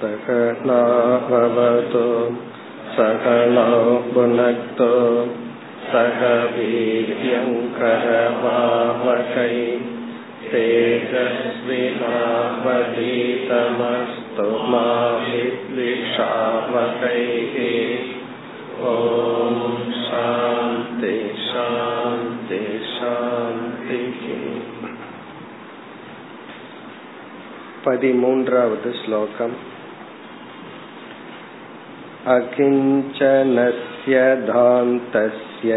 सकलाभवतु सकलो भुनक्तु सह वीर्यङ्करवावकै तेजस्विनावधीतमस्तु मा विद्विषावकैः ॐ शान्ति शान्ति शान्तिः பதிமூன்றாவது ஸ்லோகம் अकिञ्चनस्य धान्तस्य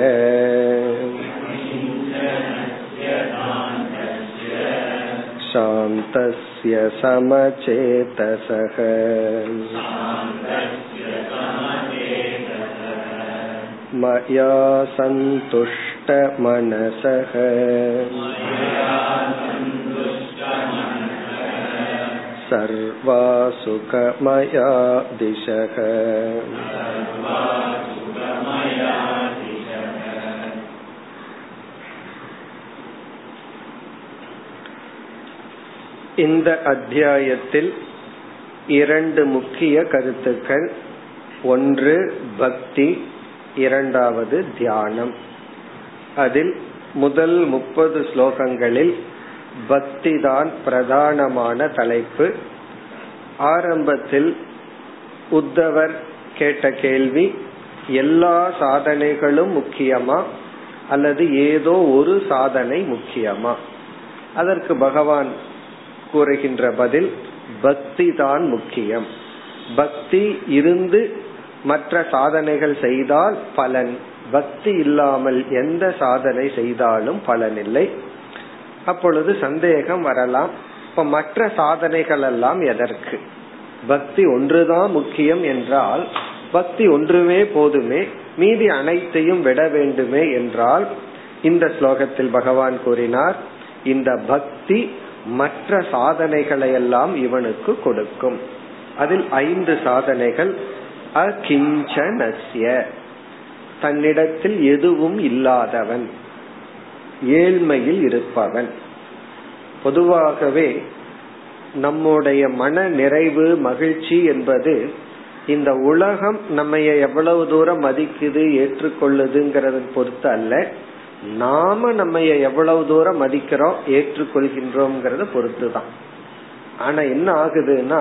शान्तस्य समचेतसः मया सन्तुष्टमनसः सर्वासुखमया दिशः இந்த அத்தியாயத்தில் இரண்டு முக்கிய கருத்துக்கள் ஒன்று பக்தி இரண்டாவது தியானம் அதில் முதல் முப்பது ஸ்லோகங்களில் பக்தி தான் பிரதானமான தலைப்பு. ஆரம்பத்தில் உத்தவர் கேட்ட கேள்வி எல்லா சாதனைகளும் முக்கியமா? அல்லது ஏதோ ஒரு சாதனை முக்கியமா? அதற்கு பகவான் கூறுகின்ற பதில் பக்தி தான் முக்கியம். பக்தி இருந்து மற்ற சாதனைகள் செய்தால் பலன். பக்தி இல்லாமல் எந்த சாதனை செய்தாலும் பலனில்லை. அப்பொழுது சந்தேகம் வரலாம். இப்ப மற்ற சாதனைகள் எல்லாம் எதற்கு? பக்தி ஒன்றுதான் முக்கியம் என்றால் பக்தி ஒன்றுமே போதுமே மீதி அனைத்தையும் விட வேண்டுமே என்றால் இந்த ஸ்லோகத்தில் பகவான் கூறினார் இந்த பக்தி மற்ற சாதனைகளை எல்லாம் இவனுக்கு கொடுக்கும். அதில் ஐந்து சாதனைகள் அகிஞ்சனஸ்ய தன்னிடத்தில் எதுவும் இல்லாதவன். ஏழ்மையில் இருப்பவன். பொதுவாகவே நம்முடைய மன நிறைவு மகிழ்ச்சி என்பது இந்த உலகம் நம்ம எவ்வளவு தூரம் மதிக்குது ஏற்றுக்கொள்ளுதுங்கிறத பொறுத்து அல்ல. நாம நம்ம எவ்வளவு தூரம் மதிக்கிறோம் ஏற்றுக்கொள்கின்றோம்ங்கறத பொறுத்து தான் ஆனா என்ன ஆகுதுன்னா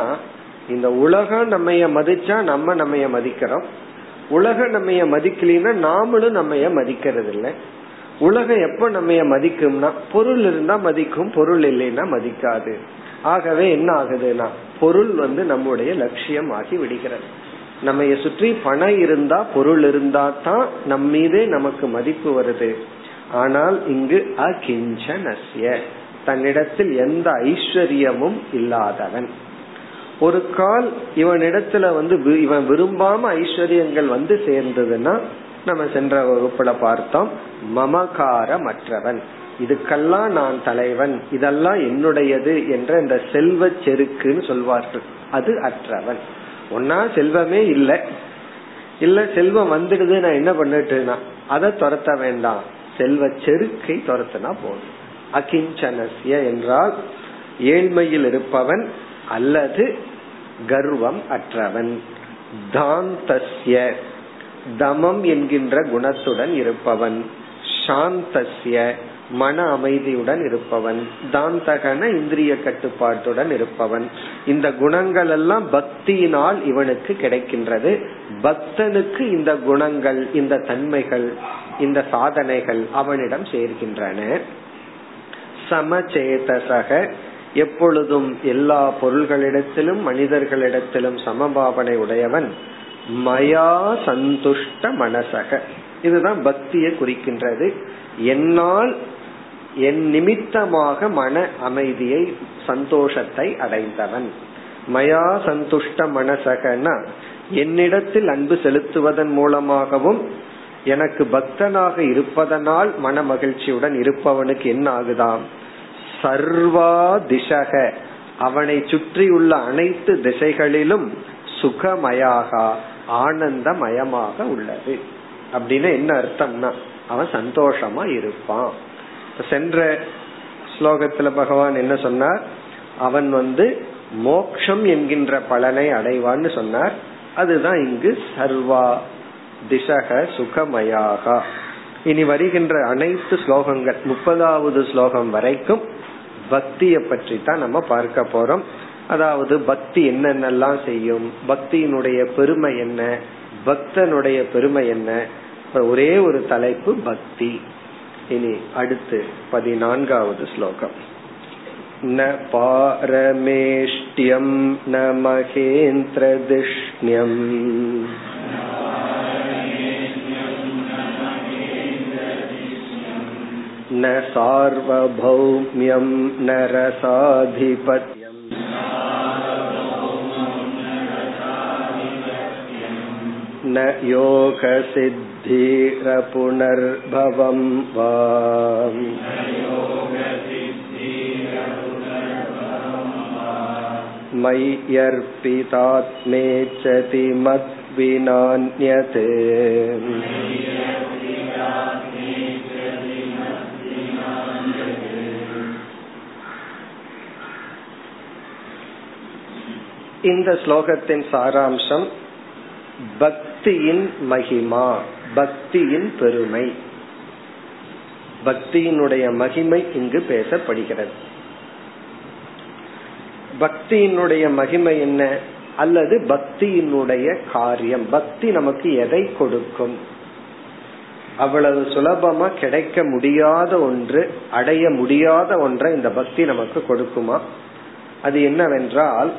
இந்த உலகம் நம்ம மதிச்சா நம்ம நம்ம மதிக்கிறோம். உலகம் நம்ம மதிக்கலைன்னா நாமளும் நம்ம மதிக்கிறது இல்லை உலகம் எப்ப நம்ம மதிக்கும்னா பொருள் இருந்தா மதிக்கும் பொருள் இல்லைன்னா மதிக்காது. ஆகவே என்ன ஆகுதுன்னா பொருள் வந்து நம்முடைய லட்சியம் ஆகி விடுகிறது. நம்ம சுற்றி பணம் இருந்தா பொருள் இருந்தா தான் நம் மீதே நமக்கு மதிப்பு வருது. ஆனால் இங்கு அகிஞ்சனஸ்ய தன்னிடத்தில் எந்த ஐஸ்வர்யமும் இல்லாதவன். ஒரு கால் இவனிடத்துல வந்து இவன் விரும்பாம ஐஸ்வர்யங்கள் வந்து சேர்ந்ததுன்னா நம்ம சென்ற வகுப்புல பார்த்தோம் மமகாரமற்றவன். இதுக்கெல்லாம் நான் தலைவன். இதெல்லாம் என்னுடையது என்ற இந்த செல்வ செருக்குன்னு சொல்வார்கள். அது அற்றவன். ஒன்னா செல்வமே இல்லை. இல்ல செல்வம் வந்துடுது நான் என்ன பண்ணிட்டுனா அதை துரத்த வேண்டாம். செல்வ செருக்கை துரத்தினா போதும். அகிஞ்சனசிய என்றால் ஏழ்மையில் இருப்பவன் அல்லது கர்வம் அற்றவன். தாந்தஸ்ய. தமம் என்கின்ற குணத்துடன் இருப்பவன். சாந்தஸ்ய மன அமைதியுடன் இருப்பவன். தாந்தகன இந்திரிய கட்டுப்பாட்டுடன் இருப்பவன். இந்த குணங்கள் எல்லாம் பக்தியினால் இவனுக்கு கிடைக்கின்றது. பக்தனுக்கு இந்த குணங்கள் இந்த தன்மைகள் இந்த சாதனைகள் அவனிடம் சேர்கின்றன. சமச்சேதசக எப்பொழுதும் எல்லா பொருள்களிடத்திலும் மனிதர்களிடத்திலும் சமபாவனை உடையவன். மயா சந்துஷ்ட மனசக. இதுதான் பக்தியை குறிக்கின்றது. என்னால் என் நிமித்தமாக மன அமைதியை சந்தோஷத்தை அடைந்தவன். மயா சந்துஷ்ட மனசகனா என்னிடத்தில் அன்பு செலுத்துவதன் மூலமாகவும் எனக்கு பக்தனாக இருப்பதனால் மன மகிழ்ச்சியுடன் இருப்பவனுக்கு என்ன ஆகுதாம்? சர்வா திசக. அவனை சுற்றியுள்ள அனைத்து திசைகளிலும் சுகமயாக. ஆனந்தமயமாக உள்ளது. அப்படின்னு என்ன அர்த்தம்னா அவன் சந்தோஷமா இருப்பான். சென்ற ஸ்லோகத்துல பகவான் என்ன சொன்னார்? அவன் வந்து மோக்ஷம் என்கின்ற பலனை அடைவான்னு சொன்னார். அதுதான் இங்கு சர்வா திசக சுகமயாக. இனி வருகின்ற அனைத்து ஸ்லோகங்கள் முப்பதாவது ஸ்லோகம் வரைக்கும் பக்தியை பற்றி தான் நம்ம பார்க்க போறோம். அதாவது பக்தி என்னென்னலாம் செய்யும் பக்தியினுடைய பெருமை என்ன பக்தனுடைய பெருமை என்ன ஒரே ஒரு தலைப்பு பக்தி இனி அடுத்து பதினான்காவது ஸ்லோகம் न पारमेष्ट्यं न महेन्द्रदिष्ण्यम् न सार्वभौम्यं न रसाधिपत्यम् न योगसिद्धिरपुनर्भवं वा मय्यर्पितात्मेच्छति मद्विनान्यत् இந்த ஸ்லோகத்தின் சாராம்சம் பக்தியின் மகிமா பக்தியின் பெருமை. பக்தியினுடைய மகிமை இங்கு பேசப்படுகிறது. பக்தியினுடைய மகிமை என்ன? அல்லது பக்தியினுடைய காரியம். பக்தி நமக்கு எதை கொடுக்கும்? அவ்வளவு சுலபமா கிடைக்க முடியாத ஒன்று அடைய முடியாத ஒன்றை இந்த பக்தி நமக்கு கொடுக்குமா? அது என்னவென்றால்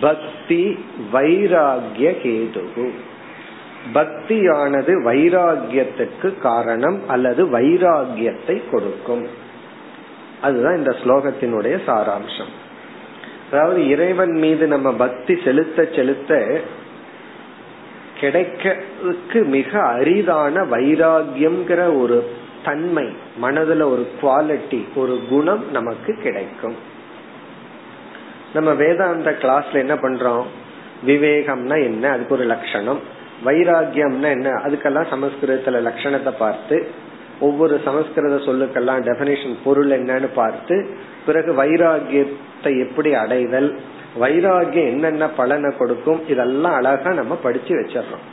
பக்தி வைராகிய கேதுகு. பக்தியானது வைராகியத்துக்கு காரணம் அல்லது வைராகியத்தை கொடுக்கும். அதுதான் இந்த ஸ்லோகத்தினுடைய சாராம்சம். அதாவது இறைவன் மீது நம்ம பக்தி செலுத்த செலுத்த கிடைக்கிறதுக்கு மிக அரிதான வைராகியம்ங்கிற ஒரு தன்மை மனதுல ஒரு குவாலிட்டி ஒரு குணம் நமக்கு கிடைக்கும். நம்ம வேதாந்த கிளாஸ்ல என்ன பண்றோம்? விவேகம்னா என்ன? அதுக்கு ஒரு லட்சணம். வைராகியம்னா என்ன? அதுக்கெல்லாம் சமஸ்கிருதத்துல லட்சணத்தை பார்த்து ஒவ்வொரு சமஸ்கிருத சொல்லுக்கெல்லாம் டெபனிஷன் பொருள் என்னன்னு பார்த்து பிறகு வைராகியத்தை எப்படி அடைதல் வைராகியம் என்னென்ன பலனை கொடுக்கும் இதெல்லாம் அழகா நம்ம படிச்சு வச்சிடறோம்.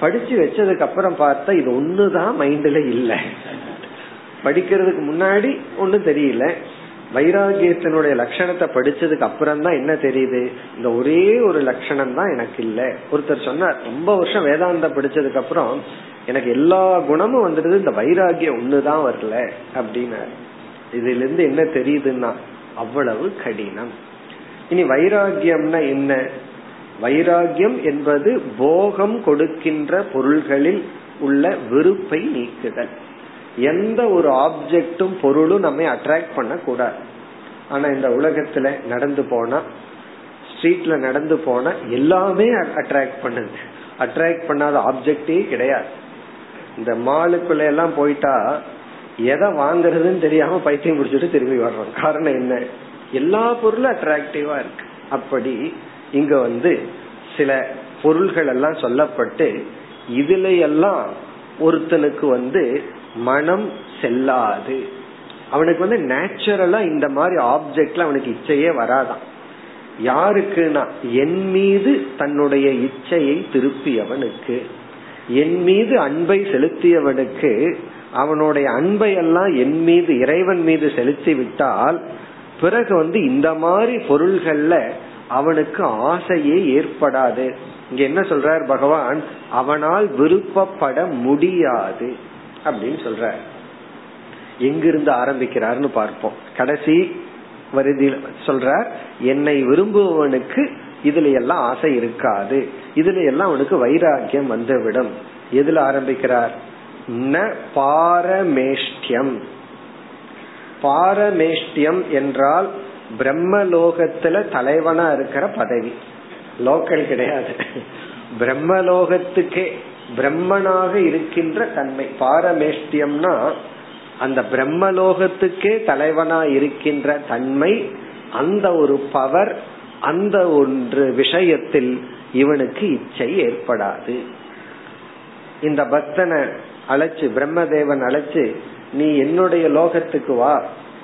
படிச்சு வச்சதுக்கு அப்புறம் பார்த்தா இது ஒண்ணுதான் மைண்ட்ல இல்ல. படிக்கிறதுக்கு முன்னாடி ஒன்னும் தெரியல. வைராகியத்தினுடைய லட்சணத்தை படிச்சதுக்கு அப்புறம் தான் என்ன தெரியுது? இந்த ஒரே ஒரு லட்சணம் தான் எனக்கு இல்ல. ஒருத்தர் சொன்னார் ரொம்ப வருஷம் வேதாந்த படிச்சதுக்கு அப்புறம் எனக்கு எல்லா குணமும் வந்துடுது இந்த வைராகியம் ஒண்ணுதான் வரல அப்படின்னு இதுல இருந்து என்ன தெரியுதுன்னா அவ்வளவு கடினம். இனி வைராகியம்னா என்ன? வைராகியம் என்பது போகம் கொடுக்கின்ற பொருள்களில் உள்ள வெறுப்பை நீக்குதல். எந்த ஒரு ஆப்ஜெக்டும் பொருளும் நம்ம அட்ராக்ட் பண்ண கூடாது ஆனா இந்த உலகத்துல நடந்து போனா ஸ்ட்ரீட்ல நடந்து போனா எல்லாமே அட்ராக்ட் பண்ணுது. அட்ராக்ட் பண்ணாத ஆப்ஜெக்டே கிடையாது. இந்த மாலுக்குள்ள எல்லாம் போயிட்டா எதை வாங்குறதுன்னு தெரியாம பைத்தியம் பிடிச்சிட்டு திரும்பி வர்றோம். காரணம் என்ன? எல்லா பொருளும் அட்ராக்டிவா இருக்கு. அப்படி இங்க வந்து சில பொருள்கள் எல்லாம் சொல்லப்பட்டு இதுல எல்லாம் ஒருத்தனுக்கு வந்து மனம் செல்லாது. அவனுக்கு வந்து நேச்சுரலா இந்த மாதிரி ஆப்ஜெக்ட்ல அவனுக்கு இச்சையே வராதான் யாருக்குன்னா என் மீது தன்னுடைய இச்சையை திருப்பியவனுக்கு என் மீது அன்பை செலுத்தியவனுக்கு அவனுடைய அன்பை எல்லாம் என் மீது இறைவன் மீது செலுத்தி விட்டால் பிறகு வந்து இந்த மாதிரி பொருள்கள்ல அவனுக்கு ஆசையே ஏற்படாது. இங்க என்ன சொல்றார் பகவான்? அவனால் விருப்பப்பட முடியாது. அப்படின்னு சொல்ற. எங்கிருந்து ஆரம்பிக்கிறார்னு பார்ப்போம். கடைசி வருதியில் சொல்ற என்னை விரும்புவவனுக்கு இதுல எல்லாம் ஆசை இருக்காது. இதுல எல்லாம் அவனுக்கு வைராக்கியம் வந்துவிடும். எதுல ஆரம்பிக்கிறார்? ந பாரமேஷ்டியம். பாரமேஷ்டியம் என்றால் பிரம்மலோகத்துல தலைவனா இருக்கிற பதவி. லோக்கல் கிடையாது. பிரம்மலோகத்துக்கே பிரம்மனாக இருக்கின்ற தன்மை. பாரமேஷ்டியம்னா அந்த பிரம்மலோகத்துக்கே தலைவனா இருக்கின்ற தன்மை அந்த ஒரு பவர் அந்த ஒன்று விஷயத்தில் இவனுக்கு இச்சை ஏற்படாது. இந்த பக்தனை அழைச்சு பிரம்மதேவன் அழைச்சு நீ என்னுடைய லோகத்துக்கு வா.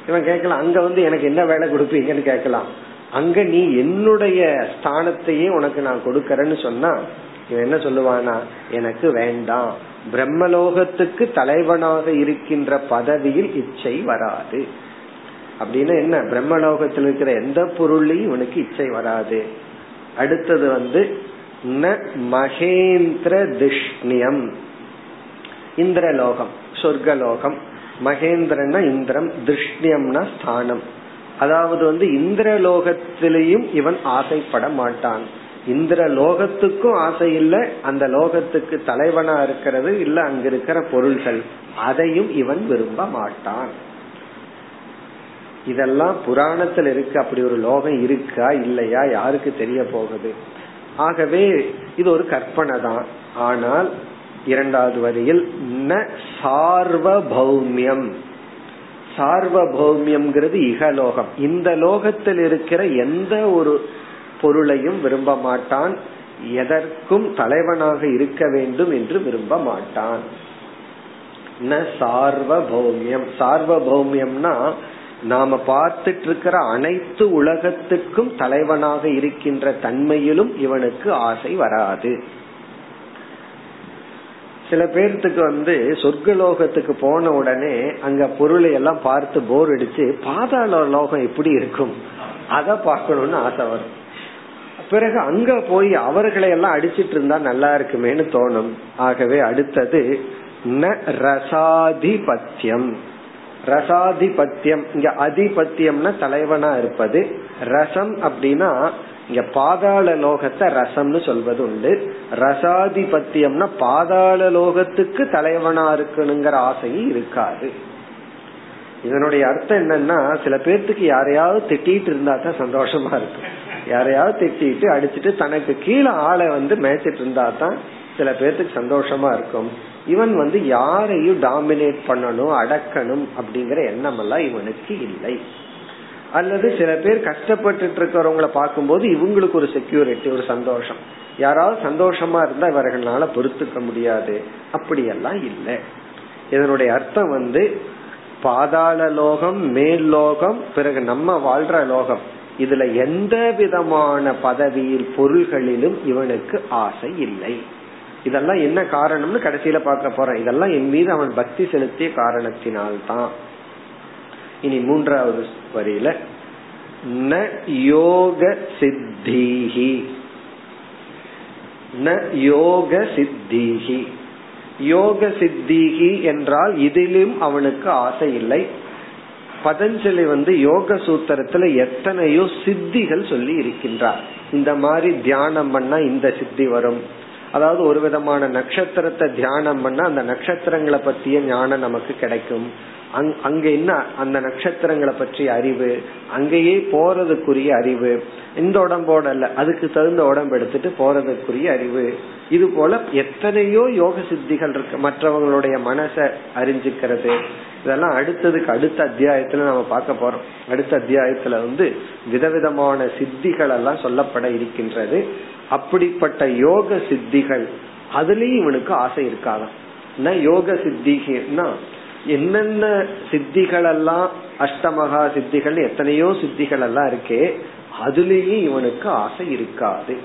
இவன் கேட்கலாம் அங்க வந்து எனக்கு என்ன வேலை கொடுப்பீங்கன்னு கேட்கலாம். அங்க நீ என்னுடைய ஸ்தானத்தையே உனக்கு நான் கொடுக்கறேன்னு சொன்னா இவன் என்ன சொல்லுவானா எனக்கு வேண்டாம். பிரம்மலோகத்துக்கு தலைவனாக இருக்கின்ற பதவியில் இச்சை வராது. அப்படின்னு என்ன? பிரம்மலோகத்தில் இருக்கிற எந்த பொருளையும் இவனுக்கு இச்சை வராது. அடுத்தது வந்து ந மகேந்திர திஷ்ணியம். இந்திரலோகம் சொர்க்கலோகம். மகேந்திரன்னா இந்திரம் திருஷ்ணியம்னா ஸ்தானம். அதாவது வந்து இந்திரலோகத்திலையும் இவன் ஆசைப்பட மாட்டான். இந்திர லோகத்துக்கும் ஆசை இல்லை அந்த லோகத்துக்கு தலைவனா இருக்கிறது இல்ல அங்க இருக்கிற பொருள்கள். அதையும் இவன் விரும்ப மாட்டான். இதெல்லாம் புராணத்தில் இருக்கு. அப்படி ஒரு லோகம் இருக்கா இல்லையா யாருக்கு தெரிய போகுது? ஆகவே இது ஒரு கற்பனை தான். ஆனால் இரண்டாவது வரியில் ந சார்வபௌமியம். சார்வபௌமியம்ங்கிறது இகலோகம். இந்த லோகத்தில் இருக்கிற எந்த ஒரு பொருளையும் விரும்ப மாட்டான். எதற்கும் தலைவனாக இருக்க வேண்டும் என்று விரும்ப மாட்டான். ந சார்வபௌமியம். சார்வபௌமியம்னா நாம பார்த்துட்டு இருக்கிற அனைத்து உலகத்துக்கும் தலைவனாக இருக்கின்ற தன்மையிலும் இவனுக்கு ஆசை வராது. சில பேர்த்துக்கு வந்து சொர்க்கலோகத்துக்கு போன உடனே அங்க பொருளை எல்லாம் பார்த்து போர் அடிச்சு பாதாள லோகம் எப்படி இருக்கும்? அத பார்க்கணும்னு ஆசை வரும். பிறகு அங்க போய் அவர்களை எல்லாம் அடிச்சிட்டு இருந்தா நல்லா இருக்குமேனு தோணும். ஆகவே அடுத்தது ந ரசாதிபத்தியம் ரசாதிபத்தியம் இங்க அதிபத்தியம்னா தலைவனா இருப்பது. ரசம் அப்படின்னா இங்க பாதாள லோகத்தை ரசம்னு சொல்வது உண்டு. ரசாதிபத்தியம்னா பாதாள லோகத்துக்கு தலைவனா இருக்கணுங்கிற ஆசையும் இருக்காது. இதனுடைய அர்த்தம் என்னன்னா சில பேர்த்துக்கு யாரையாவது திட்டிட்டு இருந்தா தான் சந்தோஷமா இருக்கும். யாரையாவது திட்டிட்டு அடிச்சுட்டு தனக்கு கீழே ஆளை வந்து மேய்ச்சிட்டு இருந்தா தான் சில பேர்த்துக்கு சந்தோஷமா இருக்கும். இவன் வந்து யாரையும் டாமினேட் பண்ணணும் அடக்கணும் அப்படிங்கிற எண்ணம் எல்லாம் இவனுக்கு இல்லை. அல்லது சில பேர் கஷ்டப்பட்டு இருக்கிறவங்கள பார்க்கும்போது இவங்களுக்கு ஒரு செக்யூரிட்டி ஒரு சந்தோஷம். யாராவது சந்தோஷமா இருந்தா இவர்களால பொறுத்துக்க முடியாது. அப்படியெல்லாம் இல்லை. இதனுடைய அர்த்தம் வந்து பாதாள லோகம் மேல் லோகம் பிறகு நம்ம வாழ்ற லோகம். இதுல எந்த விதமான பதவியில் பொருள்களிலும் இவனுக்கு ஆசை இல்லை. இதெல்லாம் என்ன காரணம்னு கடைசியில பார்க்க போறேன். இதெல்லாம் என் மீது அவன் பக்தி செலுத்திய காரணத்தினால்தான். இனி மூன்றாவது வரியில ந யோக சித்தீஹி. ந யோக சித்தீஹி. யோக சித்திகி என்றால் இதிலும் அவனுக்கு ஆசை இல்லை. பதஞ்சலி வந்து யோக சூத்திரத்துல எத்தனையோ சித்திகள் சொல்லி இருக்கின்றார். இந்த மாதிரி தியானம் பண்ணா இந்த சித்தி வரும். அதாவது ஒரு விதமான நட்சத்திரத்தை தியானம் பண்ணா அந்த நட்சத்திரங்களை பத்திய ஞானம் நமக்கு கிடைக்கும். அங்க என்ன அந்த நட்சத்திரங்களை பற்றிய அறிவு அங்கேயே போறதுக்குரிய அறிவு இந்த உடம்போட அல்ல அதுக்கு தகுந்த உடம்பு எடுத்துட்டு போறதுக்குரிய அறிவு. இது போல எத்தனையோ யோக சித்திகள் இருக்கு மற்றவங்களுடைய மனசை அறிஞ்சுக்கிறது. இதெல்லாம் அடுத்ததுக்கு அடுத்த அத்தியாயத்துல நம்ம பார்க்க போறோம். அடுத்த அத்தியாயத்துல வந்து விதவிதமான சித்திகள் எல்லாம் சொல்லப்பட இருக்கின்றது. அப்படிப்பட்ட யோக சித்திகள் அதுலயும் இவனுக்கு ஆசை இருக்காதான். யோக சித்திகன்னா என்னென்ன சித்திகள் எல்லாம் அஷ்டமகா சித்திகள் எத்தனையோ சித்திகள் எல்லாம் இருக்கே அதுலேயும் இவனுக்கு ஆசை இருக்காது.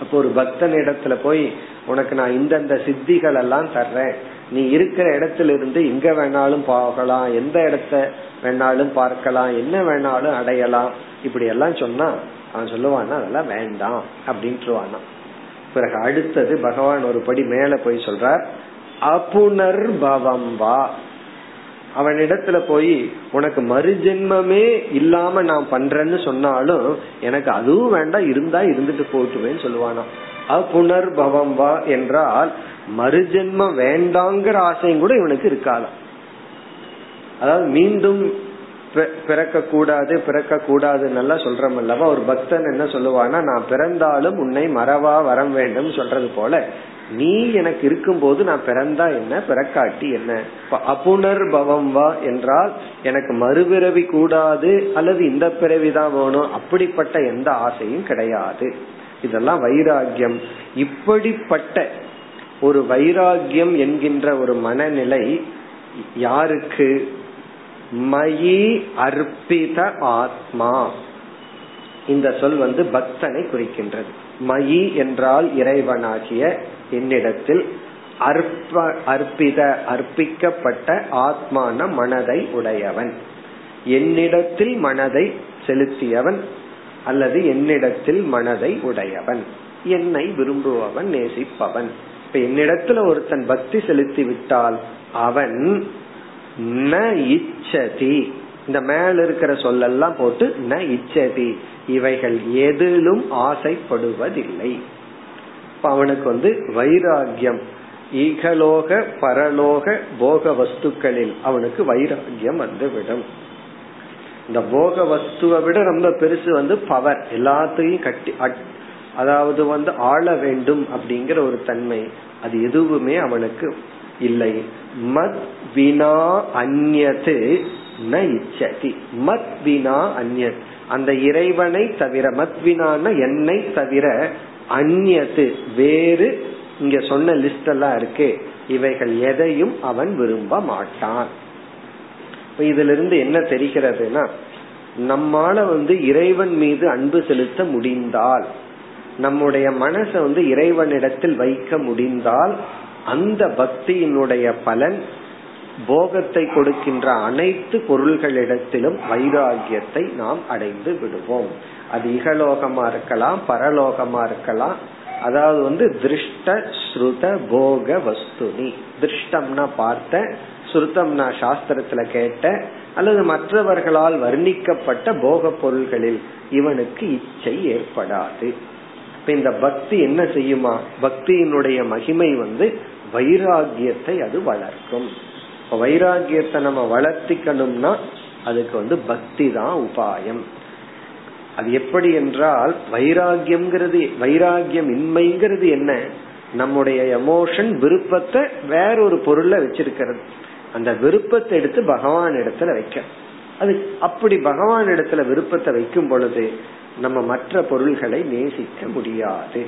அப்போ ஒரு பக்தன் இடத்துல போய் உனக்கு நான் இந்தந்த சித்திகள் எல்லாம் தர்றேன். நீ இருக்கிற இடத்துல இருந்து எங்க வேணாலும் போகலாம் எந்த இடத்த வேணாலும் பார்க்கலாம் என்ன வேணாலும் அடையலாம். இப்படி எல்லாம் சொன்னா அவன் சொல்லுவான்னா அதெல்லாம் வேண்டாம். அப்படின்ட்டுருவானா பிறகு அடுத்தது பகவான் ஒரு படி மேல போய் சொல்றார் அபுனர்பவம் வா. அவனிடத்துல போய் உனக்கு மறுஜென்மமே இல்லாம நான் பண்றேன்னு சொன்னாலும் எனக்கு அதுவும் வேண்டாம் இருந்தா இருந்துட்டு போட்டுவேன்னு சொல்லுவானா அபுனர்பவம் வா என்றால் மறுஜென்மம் வேண்டாங்கிற ஆசையும் கூட இவனுக்கு இருக்காதான் அதாவது மீண்டும் பிறக்க கூடாது பிறக்க கூடாதுன்னு நல்லா சொல்றோம் அல்லவா? ஒரு பக்தன் என்ன சொல்லுவானா நான் பிறந்தாலும் உன்னை மறவா வரம் வேண்டும் சொல்றது போல நீ எனக்கு இருக்கும் போது நான் பிறந்தா என்ன? பிறக்காட்டி என்ன? அப்புனர் பவம் வா என்றால் எனக்கு மறுபிறவி கூடாது அல்லது இந்த பிறவிதான் வேணும். அப்படிப்பட்ட எந்த ஆசையும் கிடையாது. இதெல்லாம் வைராகியம் இப்படிப்பட்ட ஒரு வைராகியம் என்கின்ற ஒரு மனநிலை யாருக்கு? மயி அர்ப்பித ஆத்மா. இந்த சொல் வந்து பக்தனை குறிக்கின்றது. மயி என்றால் இறைவனாகிய என்னிடத்தில் அர்ப்ப அர்ப்பித அர்ப்பிக்கப்பட்ட ஆத்மான மனதை உடையவன். என்னிடத்தில் மனதை செலுத்தியவன் அல்லது என்னிடத்தில் மனதை உடையவன். என்னை விரும்புபவன் நேசிப்பவன். இப்ப என்னிடத்துல ஒருத்தன் பக்தி செலுத்தி விட்டால் அவன் ந இச்சதி. இந்த மேல இருக்கிற சொல்லெல்லாம் போட்டு ந இச்சதி. இவைகள் எதிலும் ஆசைப்படுவதில்லை. அவனுக்கு வந்து வைராகியம் ஈகலோக பரலோக போக வஸ்துக்களில் அவனுக்கு வைராகியம் வந்துவிடும். இந்த போக வஸ்துவை விட ரொம்ப பெருசு வந்து பவர் எல்லாத்தையும் கட்டி அதாவது வந்து ஆள வேண்டும் அப்படிங்கிற ஒரு தன்மை அது எதுவுமே அவனுக்கு இல்லை. மத் வினா அந்நது ந இச்சதி. மத் வினா அந்நத் அந்த இறைவனை தவிர மத் வினான என்னை தவிர அந்நது வேறு இங்க சொன்ன லிஸ்ட் எல்லாம் இருக்கு. இவைகள் எதையும் அவன் விரும்ப மாட்டான். இதுல இருந்து என்ன தெரிகிறதுனா நம்மால வந்து இறைவன் மீது அன்பு செலுத்த முடிந்தால் நம்முடைய மனசை வந்து இறைவனிடத்தில் வைக்க முடிந்தால் அந்த பக்தியினுடைய பலன் போகத்தை கொடுக்கின்ற அனைத்து பொருள்களிடத்திலும் வைராகியத்தை நாம் அடைந்து விடுவோம். அது இகலோகமா இருக்கலாம் பரலோகமா இருக்கலாம். அதாவது வந்து திருஷ்ட ஸ்ருத போக வஸ்துனி. திருஷ்டம்னா பார்த்த சுருத்தம்னா சாஸ்திரத்துல கேட்ட அல்லது மற்றவர்களால் வர்ணிக்கப்பட்ட போக பொருள்களில் இவனுக்கு இச்சை ஏற்படாது. இப்ப இந்த பக்தி என்ன செய்யுமா? பக்தியினுடைய மகிமை வந்து வைராகியத்தை அது வளர்க்கும். வைராகியத்தை நம்ம வளர்த்திக்கணும்னா அதுக்கு வந்து பக்தி தான் உபாயம். அது எப்படி என்றால் வைராகியம்ங்கிறது வைராகியம் இன்மைங்கிறது என்ன? நம்முடைய எமோஷன் விருப்பத்தை வேறொரு பொருள்ல வச்சிருக்கிறது. அந்த விருப்பத்தை எடுத்து பகவான் இடத்துல வைக்க. அது அப்படி பகவான் இடத்துல விருப்பத்தை வைக்கும் பொழுது நம்ம மற்ற பொருள்களை நேசிக்க முடியாது.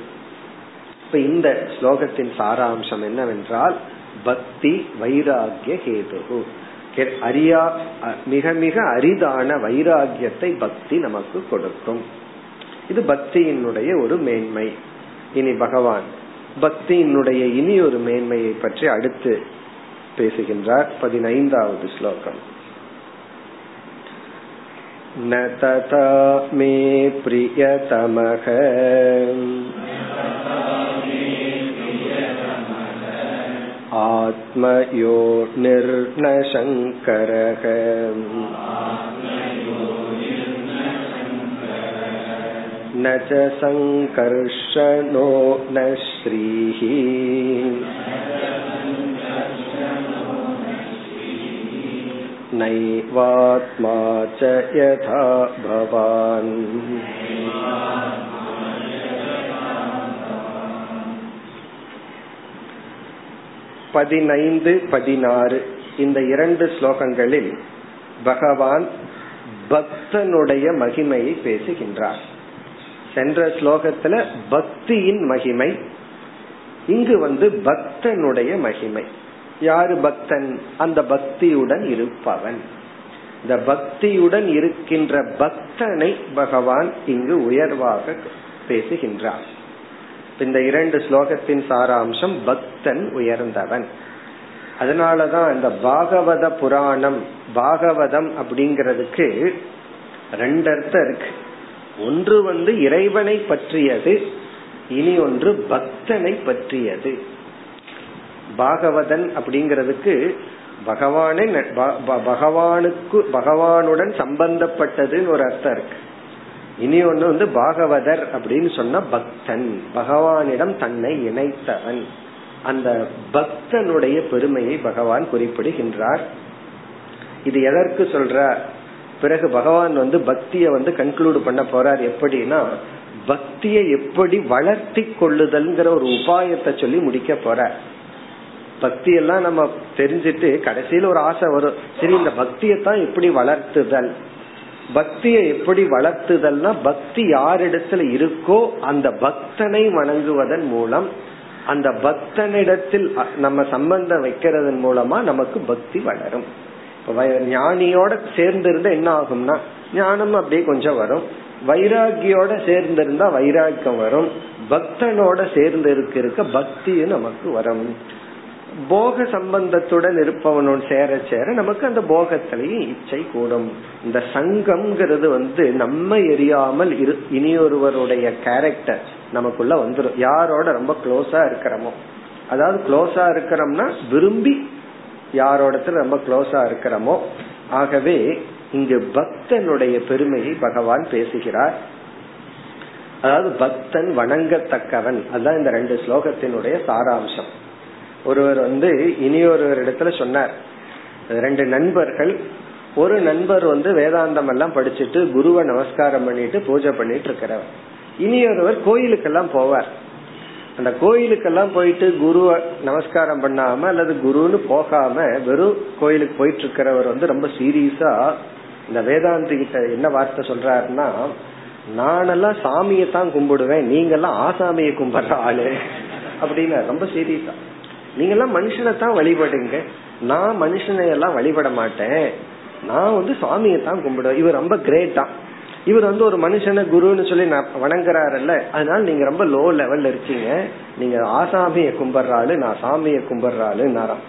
இப்ப இந்த ஸ்லோகத்தின் சாராம்சம் என்னவென்றால் பக்தி வைராகிய கேது அரியா மிக மிக அரிதான வைராகியத்தை பக்தி நமக்கு கொடுக்கும் இது பக்தியினுடைய ஒரு மேன்மை இனி பகவான் பக்தியினுடைய இனி ஒரு மேன்மையை பற்றி அடுத்து பேசுகின்றார் பதினைந்தாவது ஸ்லோகம் न तथा मे प्रियतमः आत्मयो निर्नशङ्करः न च सङ्कर्षणो न श्रीः नैवात्मा च यथा भवान् பதினைந்து பதினாறு இந்த இரண்டு ஸ்லோகங்களில் பகவான் பக்தனுடைய மகிமையை பேசுகின்றார். சென்ற ஸ்லோகத்துல பக்தியின் மகிமை இங்கு வந்து பக்தனுடைய மகிமை. யாரு பக்தன்? அந்த பக்தியுடன் இருப்பவன். இந்த பக்தியுடன் இருக்கின்ற பக்தனை பகவான் இங்கு உயர்வாக பேசுகின்றார். இந்த இரண்டு ஸ்லோகத்தின் சாராம்சம் பக்தன் உயர்ந்தவன். அதனாலதான் இந்த பாகவத புராணம் பாகவதம் அப்படிங்கிறதுக்கு ரெண்டு அர்த்தம் இருக்கு. ஒன்று வந்து இறைவனை பற்றியது இனி ஒன்று பக்தனை பற்றியது. பாகவதன் அப்படிங்கிறதுக்கு பகவானே பகவானுக்கு பகவானுடன் சம்பந்தப்பட்டதுன்னு ஒரு அர்த்தம் இருக்கு. இனி ஒண்ணு வந்து பாகவதர் அப்படின்னு சொன்ன பக்தன். பகவானிடம் தன்னை இணைத்தவன். அந்த பக்தனுடைய பெருமையை பகவான் குறிப்பிடுகின்றார். இது எதற்கு சொல்ற? பிறகு பகவான் வந்து பக்திய வந்து கன்க்ளூட் பண்ண போறார். எப்படின்னா பக்தியை எப்படி வளர்த்தி கொள்ளுதல்ங்கிற ஒரு உபாயத்தை சொல்லி முடிக்க போற பக்தி எல்லாம் நம்ம தெரிஞ்சிட்டு கடைசியில ஒரு ஆசை வரும். சரி இந்த பக்தியத்தான் எப்படி வளர்த்துதல். பக்தியை எப்படி வளர்த்துதல்னா பக்தி யாரிடத்துல இருக்கோ அந்த பக்தனை வணங்குவதன் மூலம் அந்த பக்தனிடத்தில் நம்ம சம்பந்தம் வைக்கிறதன் மூலமா நமக்கு பக்தி வளரும். ஞானியோட சேர்ந்து இருந்தா என்ன ஆகும்னா ஞானம் அப்படியே கொஞ்சம் வரும். வைராகியோட சேர்ந்து இருந்தா வைராக்கியம் வரும். பக்தனோட சேர்ந்து இருக்க இருக்க பக்தியும் நமக்கு வரும். போக சம்பந்தத்துடன் இருப்பவனோட சேர சேர நமக்கு அந்த போகத்திலையும் இச்சை கூடும். இந்த சங்கம்ங்கிறது வந்து நம்ம எரியாமல் இரு இனியொருவருடைய கேரக்டர் நமக்குள்ள வந்துடும் யாரோட ரொம்ப க்ளோஸா இருக்கிறோமோ. அதாவது க்ளோஸா இருக்கிறோம்னா விரும்பி யாரோடத்துல ரொம்ப க்ளோஸா இருக்கிறோமோ. ஆகவே இங்கு பக்தனுடைய பெருமையை பகவான் பேசுகிறார். அதாவது பக்தன் வணங்கத்தக்கவன். அதுதான் இந்த ரெண்டு ஸ்லோகத்தினுடைய சாராம்சம். ஒருவர் வந்து இனியொருவர் இடத்துல சொன்னார். ரெண்டு நண்பர்கள் ஒரு நண்பர் வந்து வேதாந்தம் எல்லாம் படிச்சுட்டு குருவை நமஸ்காரம் பண்ணிட்டு பூஜை பண்ணிட்டு இருக்கிறவர் இனியொருவர் கோயிலுக்கெல்லாம் போவார். அந்த கோயிலுக்கெல்லாம் போயிட்டு குருவை நமஸ்காரம் பண்ணாம அல்லது குருன்னு போகாம வெறும் கோயிலுக்கு போயிட்டு இருக்கிறவர் வந்து ரொம்ப சீரியஸா இந்த வேதாந்தி கிட்ட என்ன வார்த்தை சொல்றாருன்னா நானெல்லாம் சாமியை தான் கும்பிடுவேன் நீங்க எல்லாம் ஆசாமியை கும்பிடுற ஆளு. அப்படின்னு ரொம்ப சீரியஸா. நீங்க எல்லாம் மனுஷனை தான் வழிபடுங்க நான் மனுஷனை எல்லாம் வழிபட மாட்டேன். நான் வந்து சுவாமியை தான் கும்பிடுவேன். இவர் ரொம்ப கிரேட்டா இவர் வந்து ஒரு மனுஷனை குருன்னு சொல்லி வணங்குறாருல்ல. அதனால நீங்க ரொம்ப லோ லெவல்ல இருக்கீங்க. நீங்க ஆசாமிய கும்பிடுறாளு நான் சாமியை கும்பிடுறாளு நரம்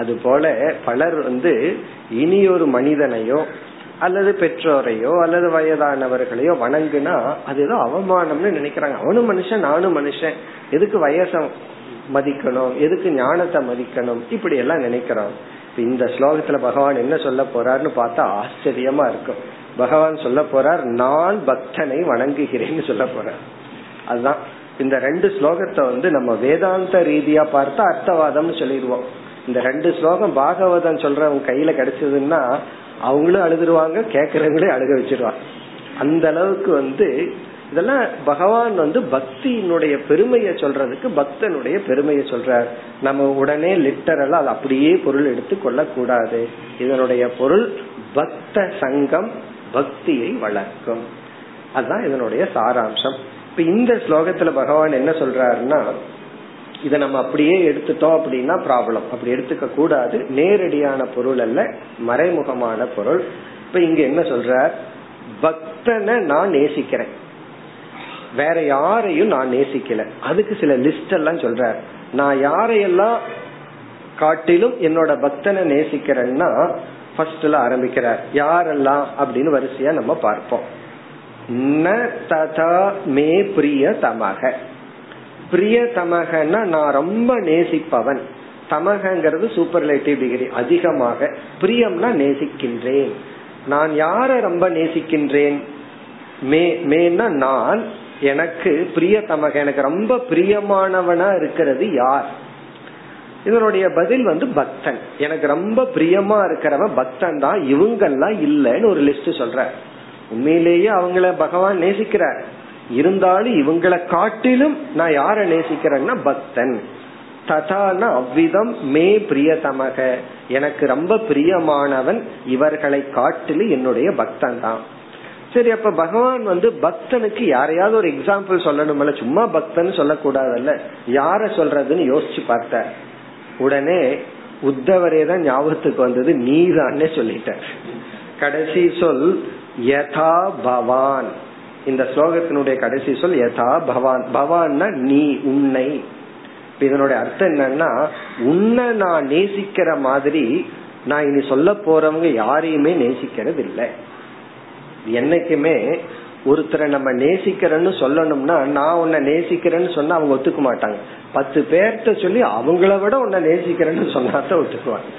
அது போல பலர் வந்து இனி ஒரு மனிதனையோ அல்லது பெற்றோரையோ அல்லது வயதானவர்களையோ வணங்குனா அது ஏதோ அவமானம்னு நினைக்கிறாங்க. அவனும் மனுஷன் நானும் மனுஷன். எதுக்கு வயச மதிக்கணும். எதுக்கு ஞானத்தை மதிக்கணும்? இப்படி எல்லாம் நினைக்கிறோம் இந்த ஸ்லோகத்துல பகவான் என்ன சொல்ல போறாருன்னு பார்த்தா ஆச்சரியமா இருக்கும். பகவான் சொல்ல போறார் நான் பக்தனை வணங்குகிறேன்னு சொல்ல போறார். அதுதான். இந்த ரெண்டு ஸ்லோகத்தை வந்து நம்ம வேதாந்த ரீதியா பார்த்தா அர்த்தவாதம்னு சொல்லிடுவோம். இந்த ரெண்டு ஸ்லோகம் பாகவதம் சொல்றவங்க கையில கிடைச்சதுன்னா அவங்களும் அழுதுருவாங்க கேக்குறவங்களே அழுக வச்சிருவாங்க. அந்த அளவுக்கு வந்து இதெல்லாம் பகவான் வந்து பக்தியினுடைய பெருமையை சொல்றதுக்கு பக்தனுடைய பெருமையை சொல்றார். நம்ம உடனே லிட்டரலா அது அப்படியே பொருள் எடுத்து கொள்ள கூடாது இதனுடைய பொருள் பக்த சங்கம் பக்தியை வளர்க்கும். அதுதான் இதனுடைய சாராம்சம். இப்ப இந்த ஸ்லோகத்துல பகவான் என்ன சொல்றாருன்னா இதை நம்ம அப்படியே எடுத்துட்டோம் அப்படின்னா ப்ராப்ளம் அப்படி எடுத்துக்க கூடாது. நேரடியான பொருள் அல்ல மறைமுகமான பொருள். இப்ப இங்க என்ன சொல்ற பக்தனை நான் நேசிக்கிறேன். வேற யாரையும் நான் நேசிக்கல. அதுக்கு சில லிஸ்ட் எல்லாம் சொல்ற நான் யாரையெல்லாம் காட்டிலும் என்னோட பக்தனை நேசிக்கிறேன்னா ஃபர்ஸ்ட்ல ஆரம்பிக்கிறார். யாரெல்லாம் அப்படின்னு வரிசையா நம்ம பார்ப்போம். ந ததா மே பிரிய தமக பிரிய தமகன்னா நான் ரொம்ப நேசிப்பவன். தமகங்கிறது சூப்பர்லேட்டிவ் டிகிரி அதிகமாக. பிரியம்னா நேசிக்கின்றேன். நான் யார ரொம்ப நேசிக்கின்றேன்? மே மேன்னா நான் எனக்கு பிரியதமக எனக்கு ரொம்ப பிரியமானவனா இருக்கிறது யார்? இதனுடைய பதில் வந்து பக்தன். எனக்கு ரொம்ப பிரியமா இருக்கிறவன் பக்தன் தான் இவங்கெல்லாம் இல்லைன்னு ஒரு லிஸ்ட் சொல்ற உண்மையிலேயே அவங்கள பகவான் நேசிக்கிறார். இருந்தாலும் இவங்களை காட்டிலும் நான் யார நேசிக்கிறேன்னா பக்தன். ததான அவ்விதம் மே பிரியதமக எனக்கு ரொம்ப பிரியமானவன் இவர்களை காட்டிலும் என்னுடைய பக்தன் தான். சரி அப்ப பகவான் வந்து பக்தனுக்கு யாரையாவது ஒரு எக்ஸாம்பிள் சொல்லணும்ல? சும்மா பக்தன் சொல்லக்கூடாதுல்ல. யார சொல்றதுன்னு யோசிச்சு பார்த்த. உடனே உத்தவரே தான் ஞாபகத்துக்கு வந்தது. நீதான்னே சொல்லிட்ட. கடைசி சொல் யதா பவான். இந்த ஸ்லோகத்தினுடைய கடைசி சொல் யதா பவான். பவான்னா நீ உன்னை. இதனுடைய அர்த்தம் என்னன்னா உன்னை நான் நேசிக்கிற மாதிரி நான் இனி சொல்ல போறவங்க யாரையுமே நேசிக்கிறது இல்லை என்னைக்குமே ஒருத்தரை நம்ம நேசிக்கிறேன்னு சொல்லணும்னா நான் உன்னை நேசிக்கிறேன்னு சொன்னா அவங்க ஒத்துக்க மாட்டாங்க. பத்து பேர்த்த சொல்லி அவங்கள விட உன்னை நேசிக்கிறேன்னு சொன்னாதான் ஒத்துக்குவாங்க.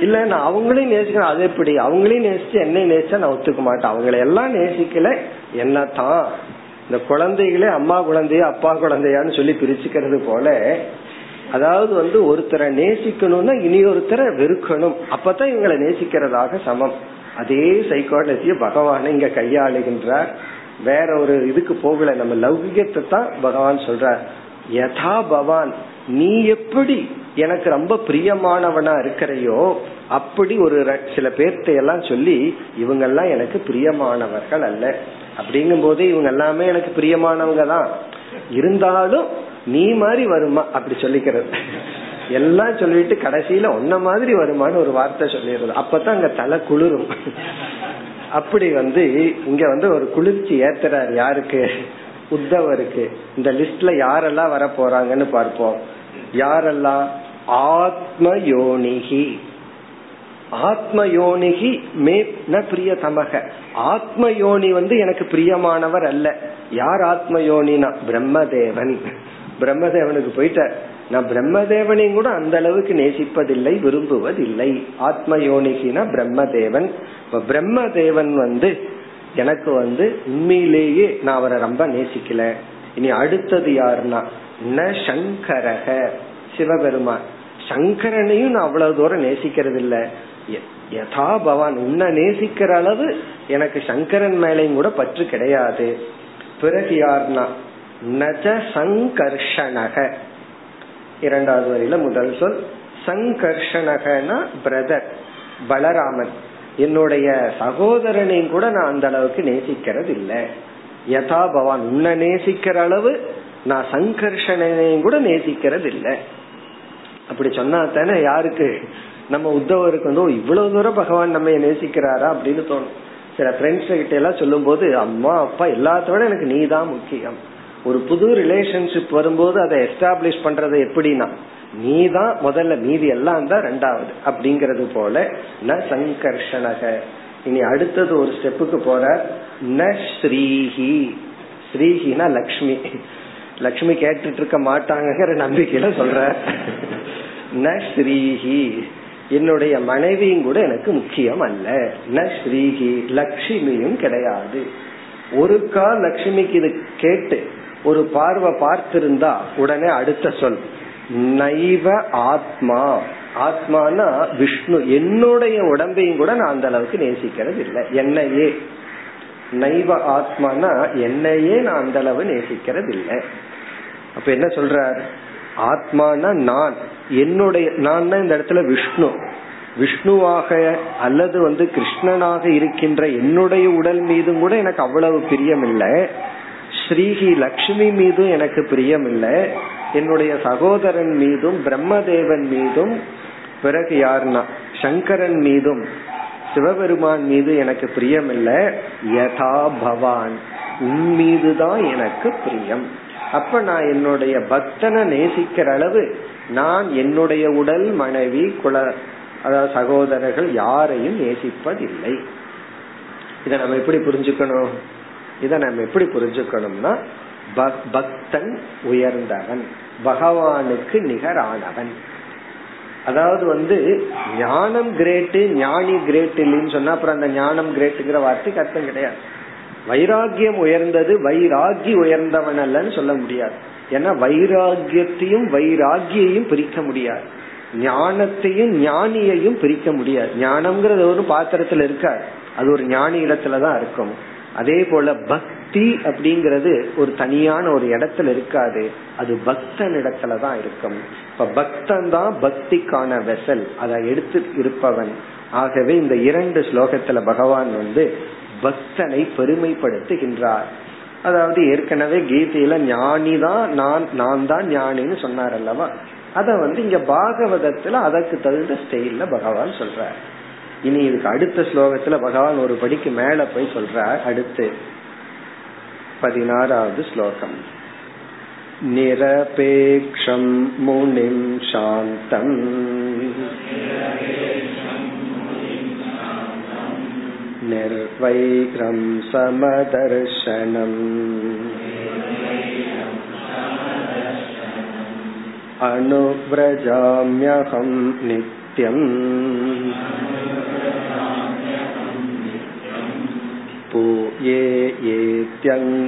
இல்ல நான் அவங்களையும் நேசிக்கிறேன். அது எப்படி? அவங்களையும் நேசிச்சு என்னை நேசிச்சா நான் ஒத்துக்க மாட்டேன். அவங்கள எல்லாம் நேசிக்கல என்ன தான் இந்த குழந்தைகளே அம்மா குழந்தையா அப்பா குழந்தையான்னு சொல்லி பிரிச்சுக்கிறது போல அதாவது வந்து ஒருத்தரை நேசிக்கணும்னா இனி ஒருத்தரை வெறுக்கணும். அப்பதான் இவங்களை நேசிக்கிறதாக சமம். அதே சைக்காலஜியை பகவானை இங்க கையாளுகின்றார். வேற ஒரு இதுக்கு போகல. நம்ம லௌகிகத்தை தான் பகவான் சொல்றார். யதா பவான் நீ எப்படி எனக்கு ரொம்ப பிரியமானவனா இருக்கிறையோ அப்படி ஒரு சில பேர்த்த எல்லாம் சொல்லி இவங்க எல்லாம் எனக்கு பிரியமானவர்கள் அல்ல. அப்படிங்கும் போது இவங்க எல்லாமே எனக்கு பிரியமானவங்க தான். இருந்தாலும் நீ மாதிரி வருமா? அப்படி சொல்லிக்கிறது. எல்லாம் சொல்லிட்டு கடைசியில ஒன்ன மாதிரி வருமானு ஒரு வார்த்தை சொல்லிடுறது அப்பதான் அங்க தலை குளிரும். அப்படி வந்து இங்க வந்து ஒரு குளிர்ச்சி ஏத்துறார் யாருக்கு? உத்தவருக்கு. இந்த லிஸ்ட்ல யாரெல்லாம் வர போறாங்கன்னு பார்ப்போம். யாரெல்லாம்? ஆத்ம யோனிகி ஆத்ம யோனிகி மே ந பிரிய தமக ஆத்ம யோனி வந்து எனக்கு பிரியமானவர் அல்ல. யார் ஆத்ம யோனினா பிரம்மதேவன். பிரம்மதேவனுக்கு போயிட்டார். நான் பிரம்மதேவனையும் கூட அந்த அளவுக்கு நேசிப்பதில்லை விரும்புவதில்லை. ஆத்ம யோனிகினா பிரம்மதேவன். இப்ப பிரம்மதேவன் வந்து எனக்கு வந்து உண்மையிலேயே நான் அவரை ரொம்ப நேசிக்கல. இனி அடுத்தது யாருன்னா ந சங்கரக சிவபெருமான். சங்கரனையும் நான் அவ்வளவு தூரம் நேசிக்கிறது இல்ல யதா பவான் உன்னை நேசிக்கிற அளவு எனக்கு சங்கரன் மேலையும் கூட பற்று கிடையாது. பிறகு யாருன்னா நஜ சங்கர்ஷணக இரண்டாவது வரியில முதல் சொல் சங்கர்ஷணகனா பிரதர் பலராமன். என்னுடைய சகோதரனையும் கூட நான் அந்த அளவுக்கு நேசிக்கிறது இல்லை யதா பவான் உன்னை நேசிக்கிற அளவு நான் சங்கர்ஷனையும் கூட நேசிக்கிறது இல்லை அப்படி சொன்னா தானே யாருக்கு? நம்ம உத்தவருக்கு வந்து இவ்வளவு தூரம் பகவான் நம்ம நேசிக்கிறாரா? அப்படின்னு தோணும். சில ஃப்ரெண்ட்ஸ் கிட்ட எல்லாம் சொல்லும் போது அம்மா அப்பா எல்லாத்தோட எனக்கு நீ தான் முக்கியம். ஒரு புது ரிலேஷன்ஷிப் வரும்போது அதை எஸ்டாப்ளிஷ் பண்றது எப்படின்னா நீ தான் முதல்ல மீதி எல்லாம் தான் ரெண்டாவது அப்படிங்கறது போல ந சங்கர்ஷணக இனி அடுத்தது ஒரு ஸ்டெப்புக்கு போற ந ஸ்ரீஹி. ஸ்ரீஹினா லக்ஷ்மி. லக்ஷ்மி கேட்டுட்டு இருக்க மாட்டாங்கிற நம்பிக்கையில சொல்ற. ந ஸ்ரீஹி. என்னுடைய மனைவியும் கூட எனக்கு முக்கியம் அல்ல. ந ஸ்ரீஹி. லக்ஷ்மியும் கிடையாது. ஒரு கால் லட்சுமிக்கு இது கேட்டு ஒரு பார்வை பார்த்திருந்தா உடனே அடுத்த சொல் நைவ ஆத்மா. ஆத்மானா விஷ்ணு. என்னுடைய உடம்பையும் கூட நான் அந்த அளவுக்கு நேசிக்கிறது இல்லை என்னையே. நைவ ஆத்மானா என்னையே நான் அந்த அளவு நேசிக்கிறது இல்லை அப்ப என்ன சொல்றார்? ஆத்மானா நான். என்னுடைய நான் இந்த இடத்துல விஷ்ணு. விஷ்ணுவாக அல்லது வந்து கிருஷ்ணனாக இருக்கின்ற என்னுடைய உடல் மீதும் கூட எனக்கு அவ்வளவு பிரியம் இல்லை ஸ்ரீஹி லக்ஷ்மி மீதும் எனக்கு பிரியம் இல்லை என்னுடைய சகோதரன் மீதும் பிரம்மதேவன் மீதும் பிறகு யாருன்னா சங்கரன் மீதும் சிவபெருமான் மீது எனக்கு பிரியம் இல்லை யதா பவான் உன் மீதுதான் எனக்கு பிரியம். அப்ப நான் என்னுடைய பக்தனை நேசிக்கிற அளவு நான் என்னுடைய உடல் மனைவி குல அதாவது சகோதரர்கள் யாரையும் நேசிப்பதில்லை. இதை நம்ம எப்படி புரிஞ்சுக்கணும்? இதை நம்ம எப்படி புரிஞ்சுக்கணும்னா பக்தன் உயர்ந்தவன் பகவானுக்கு நிகரானவன். அதாவது வந்து ஞானம் கிரேட்டு ஞானி கிரேட் இல்லைன்னு சொன்னா அப்புறம் அந்த ஞானம் கிரேட்டுங்கிற வார்த்தைக்கு அர்த்தம் கிடையாது. வைராகியம் உயர்ந்தது வைராகி உயர்ந்தவன் அல்லன்னு சொல்ல முடியாது. ஏன்னா வைராகியத்தையும் வைராகியையும் பிரிக்க முடியாது. ஞானத்தையும் ஞானியையும் பிரிக்க முடியாது. ஞானம்ங்கிறது ஒரு பாத்திரத்துல இருக்காது. அது ஒரு ஞானி இடத்துலதான் இருக்கும். அதே போல பக்தி அப்படிங்கறது ஒரு தனியான ஒரு இடத்துல இருக்காது. அது பக்தன் இடத்துல தான் இருக்கும். இப்ப பக்தன் தான் பக்திக்கான வெசல் அதை எடுத்து இருப்பவன். ஆகவே இந்த இரண்டு ஸ்லோகத்துல பகவான் வந்து பக்தனை பெருமைப்படுத்துகின்றார். அதாவது ஏற்கனவே கீதையில ஞானி தான் நான் நான் தான் ஞானின்னு சொன்னார் அல்லவா? அத வந்து இங்க பாகவதத்துல அதற்கு தகுந்த ஸ்டைல பகவான் சொல்றார். இனி இதுக்கு அடுத்த ஸ்லோகத்துல பகவான் ஒரு படிக்கு மேல போய் சொல்றார் அடுத்து பதினாறாவது ஸ்லோகம் நிரபேக்ஷம் முனிம் சாந்தம் निर्वैरं समदर्शनम् अनुव्रजाम्यहं नित्यम् பூயே ஏத்யங்கிரேணுபிः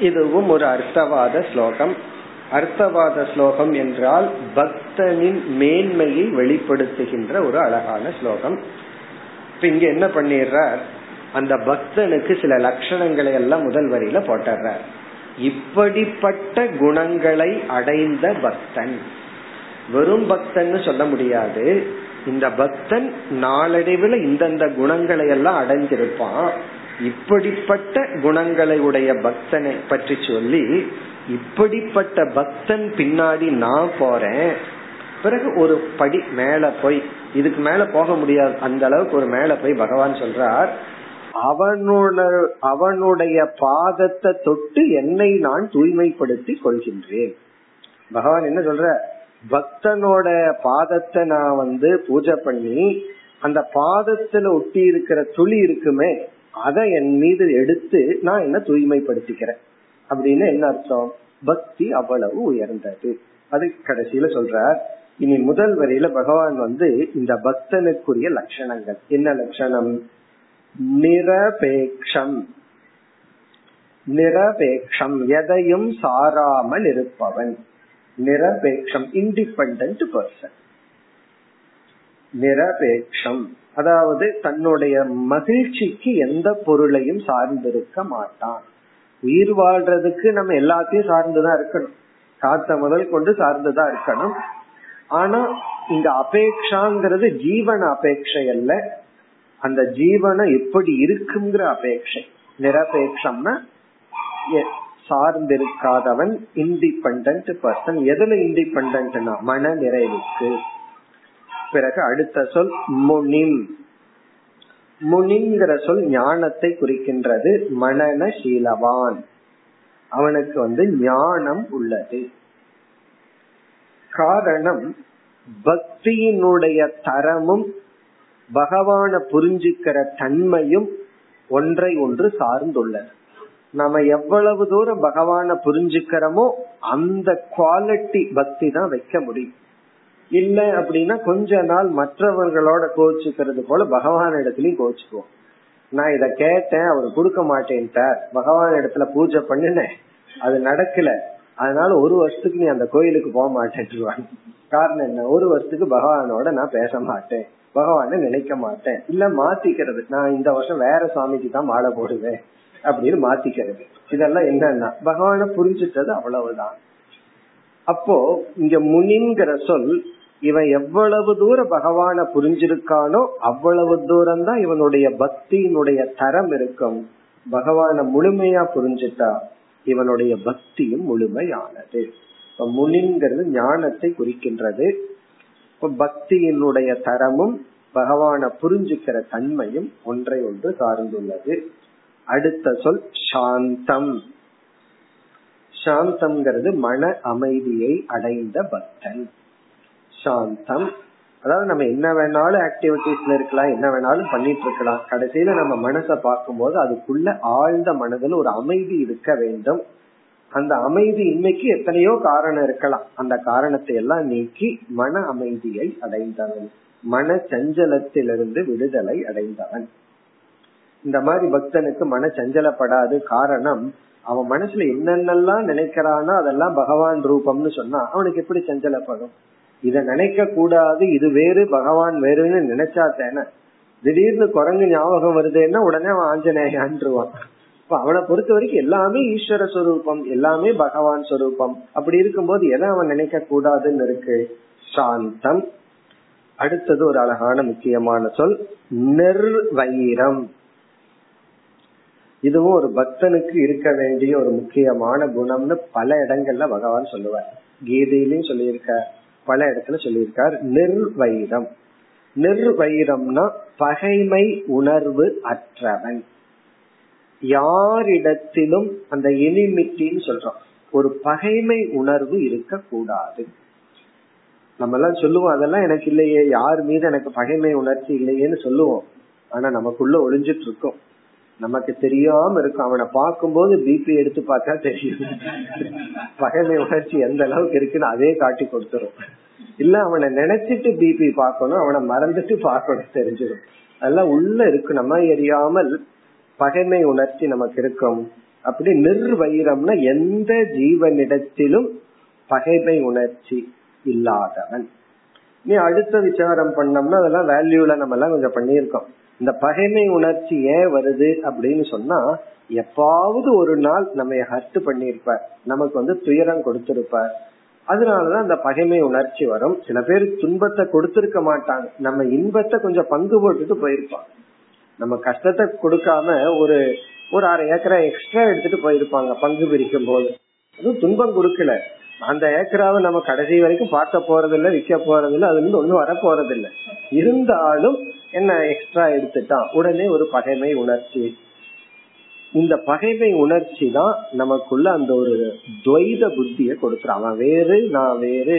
இதுவும் ஒரு அர்த்தவாத ஸ்லோகம். அர்த்தவாத ஸ்லோகம் என்றால் பக்தனின் மேன்மையை வெளிப்படுத்துகின்ற ஒரு அழகான ஸ்லோகம். இப்ப இங்க என்ன பண்ணிடுறார்? அந்த பக்தனுக்கு சில லட்சணங்களை எல்லாம் முதல் வரியில போட்டுறார் இப்படிப்பட்ட குணங்களை அடைந்த பக்தன். வெறும் பக்தன் சொல்ல முடியாது. இந்த பக்தன் நாளடைவில் இந்தந்த குணங்களை எல்லாம் அடைஞ்சிருப்பான். இப்படிப்பட்ட குணங்களை உடைய பக்தனை பற்றி சொல்லி இப்படிப்பட்ட பக்தன் பின்னாடி நான் போறேன். பிறகு ஒரு படி மேல போய் இதுக்கு மேல போக முடியாது. அந்த அளவுக்கு ஒரு மேல போய் பகவான் சொல்றார் அவனோட அவனுடைய பாதத்தை தொட்டு என்னை நான் தூய்மைப்படுத்தி கொள்கின்றேன். பகவான் என்ன சொல்ற? பக்தனோட பாதத்தை நான் வந்து பூஜை பண்ணி அந்த பாதத்துல ஒட்டி இருக்கிற துளி இருக்குமே அதை என் மீது எடுத்து நான் என்ன தூய்மைப்படுத்திக்கிறேன்? அப்படின்னு என்ன அர்த்தம்? பக்தி அவ்வளவு உயர்ந்தது. அது கடைசியில சொல்றார் இனி முதல் வரையில பகவான் வந்து இந்த பக்தனுக்குரிய லட்சணங்கள். என்ன லட்சணம்? நிரபேக்ஷம். நிரபேக்ஷம் எதையும் சாராமல் இருப்பவன். நிரபேக்ஷம் இண்டிபெண்ட் பர்சன் நிரபேக்ஷம். அதாவது தன்னுடைய மகிழ்ச்சிக்கு எந்த பொருளையும் சார்ந்திருக்க மாட்டான். உயிர் வாழ்றதுக்கு நம்ம எல்லாத்தையும் சார்ந்துதான் இருக்கணும். காத்த முதல் கொண்டு சார்ந்துதான் இருக்கணும். ஆனா இங்க அபேக்ஷாங்கிறது ஜீவன அபேட்சை அல்ல. அந்த ஜீவனம் எப்படி இருக்குங்கிற அபேட்சை நிரபேட்சம்னா சார்ந்திருக்காதவன் இண்டிபெண்ட் பர்சன் எதுல இண்டிபெண்ட்னா மன நிறைவுக்கு. பிறகு அடுத்த சொல் முனிம். முனிங்கிற சொல் ஞானத்தை குறிக்கின்றது. மனநசீலவான் அவனுக்கு வந்து ஞானம் உள்ளது. காரணம் பக்தியினுடைய தரமும் பகவான புரிஞ்சுக்கிற தன்மையும் ஒன்றை ஒன்று சார்ந்துள்ளது நம்ம எவ்வளவு தூரம் பகவான புரிஞ்சுக்கிறோமோ அந்த குவாலிட்டி பக்தி தான் வைக்க முடியும். இல்ல அப்படின்னா கொஞ்ச நாள் மற்றவர்களோட கோச்சுக்கிறது போல பகவான் இடத்துலயும் கோச்சுக்குவோம். நான் இத கேட்டேன் அவர் கொடுக்க மாட்டேன்ட்டார். பகவான் இடத்துல பூஜை பண்ணினேன். அது நடக்கல. அதனால ஒரு வருஷத்துக்கு நீ அந்த கோயிலுக்கு போக மாட்டேன் காரணம் என்ன? ஒரு வருஷத்துக்கு பகவானோட நான் பேச மாட்டேன். பகவான நினைக்க மாட்டேன். இல்ல மாத்திக்கிறது. நான் இந்த வருஷம் வேற சாமிக்கு தான் மாலை போடுவேன் அப்படின்னு மாத்திக்கிறது. இதெல்லாம் என்னன்னா பகவான புரிஞ்சுட்டது அவ்வளவுதான். அப்போ இங்க முனிங்கிற சொல் இவன் எவ்வளவு தூரம் பகவான புரிஞ்சிருக்கானோ அவ்வளவு தூரம் தான் இவனுடைய பக்தியினுடைய தரம் இருக்கும். பகவான முழுமையா புரிஞ்சுட்டா இவனுடைய பக்தியும் முழுமையானது. முனிங்கிறது ஞானத்தை குறிக்கின்றது. பக்தியினுடைய தரமும் பகவான புரிஞ்சுக்கிற தன்மையும் ஒன்றை ஒன்று சார்ந்துள்ளது. அடுத்த சொல் சாந்தம். சாந்தம்ங்கிறது மன அமைதியை அடைந்த பக்தன். சாந்தம். அதாவது நம்ம என்ன வேணாலும் ஆக்டிவிட்டிஸ்ல இருக்கலாம் என்ன வேணாலும் பண்ணிட்டு இருக்கலாம். கடைசியில நம்ம மனசை பார்க்கும்போது அதுக்குள்ள ஆழ்ந்த மனதில் ஒரு அமைதி இருக்க வேண்டும். அந்த அமைதி இன்னைக்கு எத்தனையோ காரணம் இருக்கலாம். அந்த காரணத்தை எல்லாம் நீக்கி மன அமைதியை அடைந்தவன் மன சஞ்சலத்திலிருந்து விடுதலை அடைந்தவன். இந்த மாதிரி பக்தனுக்கு மன சஞ்சலப்படாது காரணம் அவன் மனசுல என்னென்னலாம் நினைக்கிறானோ அதெல்லாம் பகவான் ரூபம்னு சொன்னா அவனுக்கு எப்படி சஞ்சலப்படும்? இத நினைக்க கூடாது இது வேறு பகவான் வேறுன்னு நினைச்சா தானே திடீர்னு குரங்கு ஞாபகம் வருதுன்னா உடனே அவன் ஆஞ்சநேயான்ருவான் இப்ப அவனை பொறுத்த வரைக்கும் எல்லாமே ஈஸ்வர சொரூபம் எல்லாமே பகவான் சொரூபம். அப்படி இருக்கும்போது எதை அவன் நினைக்க கூடாதுன்னு இருக்கு? சாந்தம். அடுத்தது ஒரு அழகான முக்கியமான சொல் நிர்வைரம் இதுவும் ஒரு பக்தனுக்கு இருக்க வேண்டிய ஒரு முக்கியமான குணம்னு பல இடங்கள்ல பகவான் சொல்லுவார். கீதையிலையும் சொல்லியிருக்க பல இடத்துல சொல்லியிருக்கார். நிர்வைரம் நிர்வைரம்னா பகைமை உணர்வு அற்றவன். யாரிடத்திலும் அந்த எனிமிட்டின்னு சொல்றோம். ஒரு பகைமை உணர்வு இருக்க கூடாது நம்ம எல்லாம் சொல்லுவோம் அதெல்லாம் எனக்கு இல்லையே யார் மீது எனக்கு பகைமை உணர்ச்சி இல்லையேன்னு சொல்லுவோம். ஆனா நமக்குள்ள ஒளிஞ்சிட்டு இருக்கோம் நமக்கு தெரியாம இருக்கும். அவனை பார்க்கும்போது பிபி எடுத்து பார்த்தா தெரியும். பகைமை உணர்ச்சி எந்த அளவுக்கு இருக்குன்னு அதே காட்டி கொடுத்துரும். இல்ல அவனை நினைச்சிட்டு பிபி பார்க்கணும் அவனை மறந்துட்டு பார்க்கணும் தெரிஞ்சிடும். அதெல்லாம் உள்ள இருக்கு. நம்ம எரியாமல் பகைமை உணர்ச்சி நமக்கு இருக்கும். அப்படி நிர்வைரம்னா எந்த ஜீவனிடத்திலும் பகைமை உணர்ச்சி இல்லாதவன். நீ அடுத்த விசாரம் பண்ணோம்னா அதெல்லாம் வேல்யூல நம்ம எல்லாம் கொஞ்சம் பண்ணியிருக்கோம். இந்த பகைமை உணர்ச்சி ஏன் வருது அப்படின்னு சொன்னா எப்பாவது ஒரு நாள் நம்ம ஹர்ட் பண்ணிருப்பார் நமக்கு வந்து துயரம் கொடுத்திருப்பார். அதனாலதான் அந்த பகைமை உணர்ச்சி வரும். சில பேர் துன்பத்தை கொடுத்திருக்க மாட்டாங்க. நம்ம இன்பத்தை கொஞ்சம் பங்கு போட்டுட்டு போயிருப்பான் நம்ம கஷ்டத்தை கொடுக்காம ஒரு ஒரு அரை ஏக்கரா எக்ஸ்ட்ரா எடுத்துட்டு போயிருப்பாங்க பங்கு பிரிக்கும் போது அதுவும் துன்பம் கொடுக்கல. அந்த ஏக்கராவை நம்ம கடைசி வரைக்கும் பார்க்க போறது இல்ல விற்க போறது இல்ல அதுல இருந்து ஒண்ணும் வர போறது இல்ல இருந்தாலும் என்ன எக்ஸ்ட்ரா எடுத்துட்டான்? உடனே ஒரு பகைமை உணர்ச்சி. இந்த பகைமை உணர்ச்சி தான் நமக்குள்ள அந்த ஒரு துவைத புத்திய கொடுக்குறான். அவன் வேறு நான் வேறு.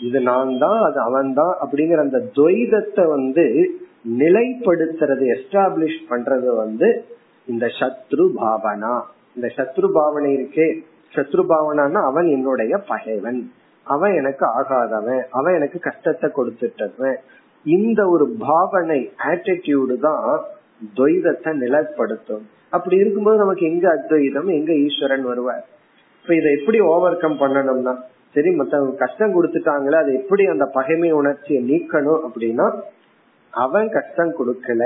இது நான் தான் அது அவன் தான் அப்படிங்கிற அந்த துவைதத்தை வந்து நிலைப்படுத்துறது எஸ்டாப்ளிஷ் பண்றது வந்து இந்த சத்ரு பாவனா. இந்த சத்ரு பாவனை இருக்கே. சத்ரு பாவனான்னா அவன் என்னுடைய பகைவன். அவன் எனக்கு ஆகாதவன். அவன் எனக்கு கஷ்டத்தை கொடுத்துட்டவன். இந்த ஒரு பாவனை ஆட்டிடியூடு தான் துவைதத்தை நிலைப்படுத்தும். அப்படி இருக்கும்போது நமக்கு எங்க அத்வைதம் எங்க ஈஸ்வரன் வருவார்? இப்ப இதை எப்படி ஓவர் கம் பண்ணணும்னா சரி மத்தவங்க கஷ்டம் கொடுத்துட்டாங்களே அது எப்படி அந்த பகைமை உணர்ச்சியை நீக்கணும் அப்படின்னா அவன் கஷ்டம் கொடுக்கல.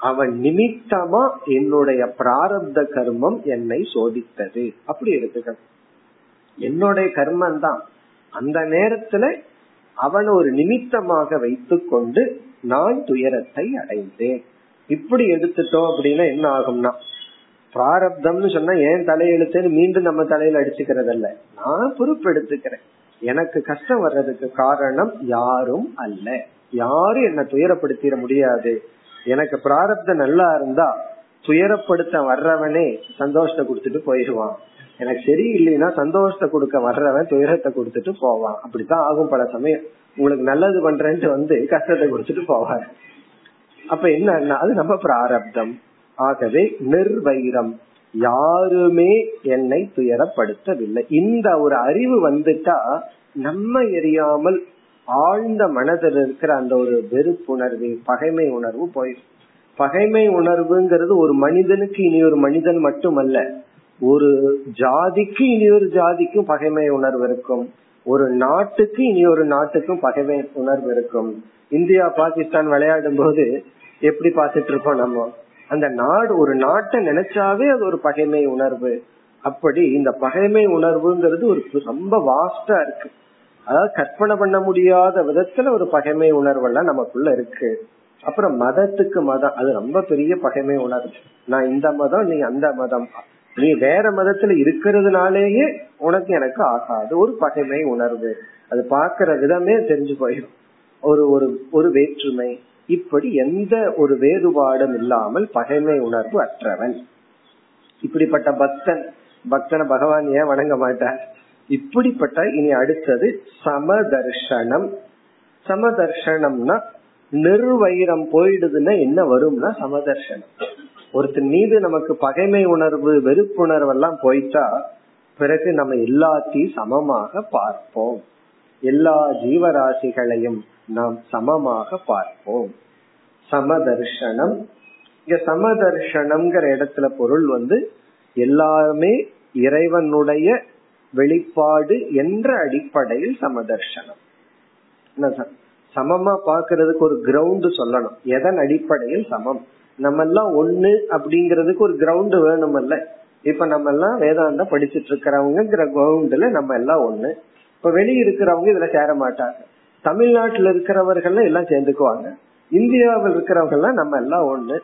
அவன் நிமித்தமா என்னுடைய பிராரப்த கர்மம் என்னை சோதித்தது. அப்படி எடுத்துக்க. என்னுடைய கர்மம் தான். அந்த நேரத்துல அவன் ஒரு நிமித்தமாக வைத்து கொண்டு நான் துயரத்தை அடைந்தேன். இப்படி எடுத்துட்டோம் அப்படின்னா என்ன ஆகும்னா பிராரப்தம்னு சொன்னா ஏன் தலையெழுத்துன்னு மீண்டும் நம்ம தலையில அடிச்சுக்கிறது அல்ல நான் பொறுப்பு எடுத்துக்கிறேன் எனக்கு கஷ்டம் வர்றதுக்கு காரணம் யாரும் அல்ல. யாரும் என்ன துயரப்படுத்திட முடியாது. எனக்கு பிராரப்தம் நல்லா இருந்தா துயரப்படுத்த வர்றவனே சந்தோஷத்தை கொடுத்துட்டு போயிடுவான். எனக்கு சரியில்லைன்னா சந்தோஷத்தை கொடுக்க வர்றவன் துயரத்தை கொடுத்துட்டு போவான். அப்படித்தான் ஆகும் பல சமயம். உங்களுக்கு நல்லது பண்றேன்ட்டு வந்து கஷ்டத்தை கொடுத்துட்டு போவார். அப்ப என்ன அது நம்ம பிராரப்தம். ஆகவே நிர்வைரம். யாருமே என்னை துயரப்படுத்தவில்லை. இந்த ஒரு அறிவு வந்துட்டா நம்ம எரியாமல் ஆழ்ந்த மனதில் இருக்கிற அந்த ஒரு வெறுப்புணர்வு பகைமை உணர்வு போயிடும். பகைமை உணர்வுங்கிறது ஒரு மனிதனுக்கு இனி ஒரு மனிதன் மட்டுமல்ல. ஒரு ஜாதிக்கு இனி ஒரு ஜாதிக்கும் பகைமை உணர்வு இருக்கும். ஒரு நாட்டுக்கு இனி ஒரு நாட்டுக்கும் பகைமை உணர்வு இருக்கும். இந்தியா பாகிஸ்தான் விளையாடும் போது எப்படி பார்த்துட்டு இருக்கோம் நம்ம? அந்த நாடு ஒரு நாட்டை நினைச்சாவே அது ஒரு பகைமை உணர்வு. அப்படி இந்த பகைமை உணர்வுங்கிறது ஒரு ரொம்ப வாஸ்டா இருக்கு. அதாவது கற்பனை பண்ண முடியாத விதத்துல ஒரு பகைமை உணர்வெல்லாம் நமக்குள்ள இருக்கு. அப்புறம் மதத்துக்கு மதம் அது ரொம்ப பெரிய பகைமை உணர்வு. நான் இந்த மதம் நீ அந்த மதம். நீ வேற மதத்துல இருக்கிறதுனாலேயே உனக்கு எனக்கு ஆகாது. ஒரு பகைமை உணர்வு. அது பாக்குற விதமே தெரிஞ்சு போயிடும் ஒரு ஒரு ஒரு வேற்றுமை. இப்படி எந்த ஒரு வேறுபாடும் இல்லாமல் பகைமை உணர்வு அற்றவன். இப்படிப்பட்ட பக்தன் பக்தனை பகவான் ஏன் வணங்க மாட்டார்? இப்படிப்பட்ட இனி அடுத்தது சமதர்ஷனம். சமதர்ஷனம்னா நிர்வைரம் போயிடுதுன்னா என்ன வரும்னா சமதர்ஷனம். ஒருத்தர் மீது நமக்கு பகைமை உணர்வு வெறுப்புணர்வு எல்லாம் போயிட்டா பிறகு நம்ம எல்லாத்தையும் சமமாக பார்ப்போம். எல்லா ஜீவராசிகளையும் நாம் சமமாக பார்ப்போம். சமதர்ஷனம். இங்க சமதர்ஷனம்ங்கிற இடத்துல பொருள் வந்து எல்லாருமே இறைவனுடைய வெளிப்பாடு என்ற அடிப்படையில் சமதர்ஷனம். சமமா பாக்குறதுக்கு ஒரு கிரவுண்ட் சொல்லணும். எதன் அடிப்படையில் சமம்? நம்ம எல்லாம் ஒண்ணு அப்படிங்கறதுக்கு ஒரு கிரவுண்ட் வேணுமல்ல. இப்ப நம்ம எல்லாம் வேதாந்தம் படிச்சிட்டு இருக்கிறவங்கிற கிரவுண்ட்ல நம்ம எல்லாம் ஒண்ணு. இப்ப வெளியே இருக்கிறவங்க இதுல சேர மாட்டாங்க. தமிழ்நாட்டுல இருக்கிறவர்கள் எல்லாம் சேர்ந்துக்குவாங்க. இந்தியாவில் இருக்கிறவங்க எல்லாம் நம்ம எல்லாம் ஒண்ணு.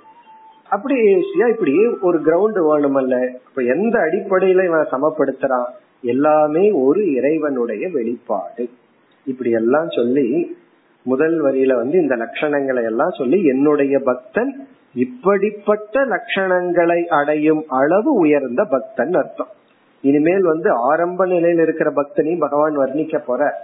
அப்படி ஏசியா இப்படி ஒரு கிரவுண்ட் வேணுமல்ல. இப்ப எந்த அடிப்படையில இவன் சமப்படுத்துறான்? எல்லாமே ஒரு இறைவனுடைய வெளிப்பாடு. இப்படி எல்லாம் சொல்லி முதல் வரியில வந்து இந்த லட்சணங்களை எல்லாம் சொல்லி என்னுடைய பக்தன் இப்படிப்பட்ட லட்சணங்களை அடையும் அளவு உயர்ந்த பக்தன் அர்த்தம். இனிமேல் வந்து ஆரம்ப நிலையில் இருக்கிற பக்தனையும் பகவான் வர்ணிக்க போற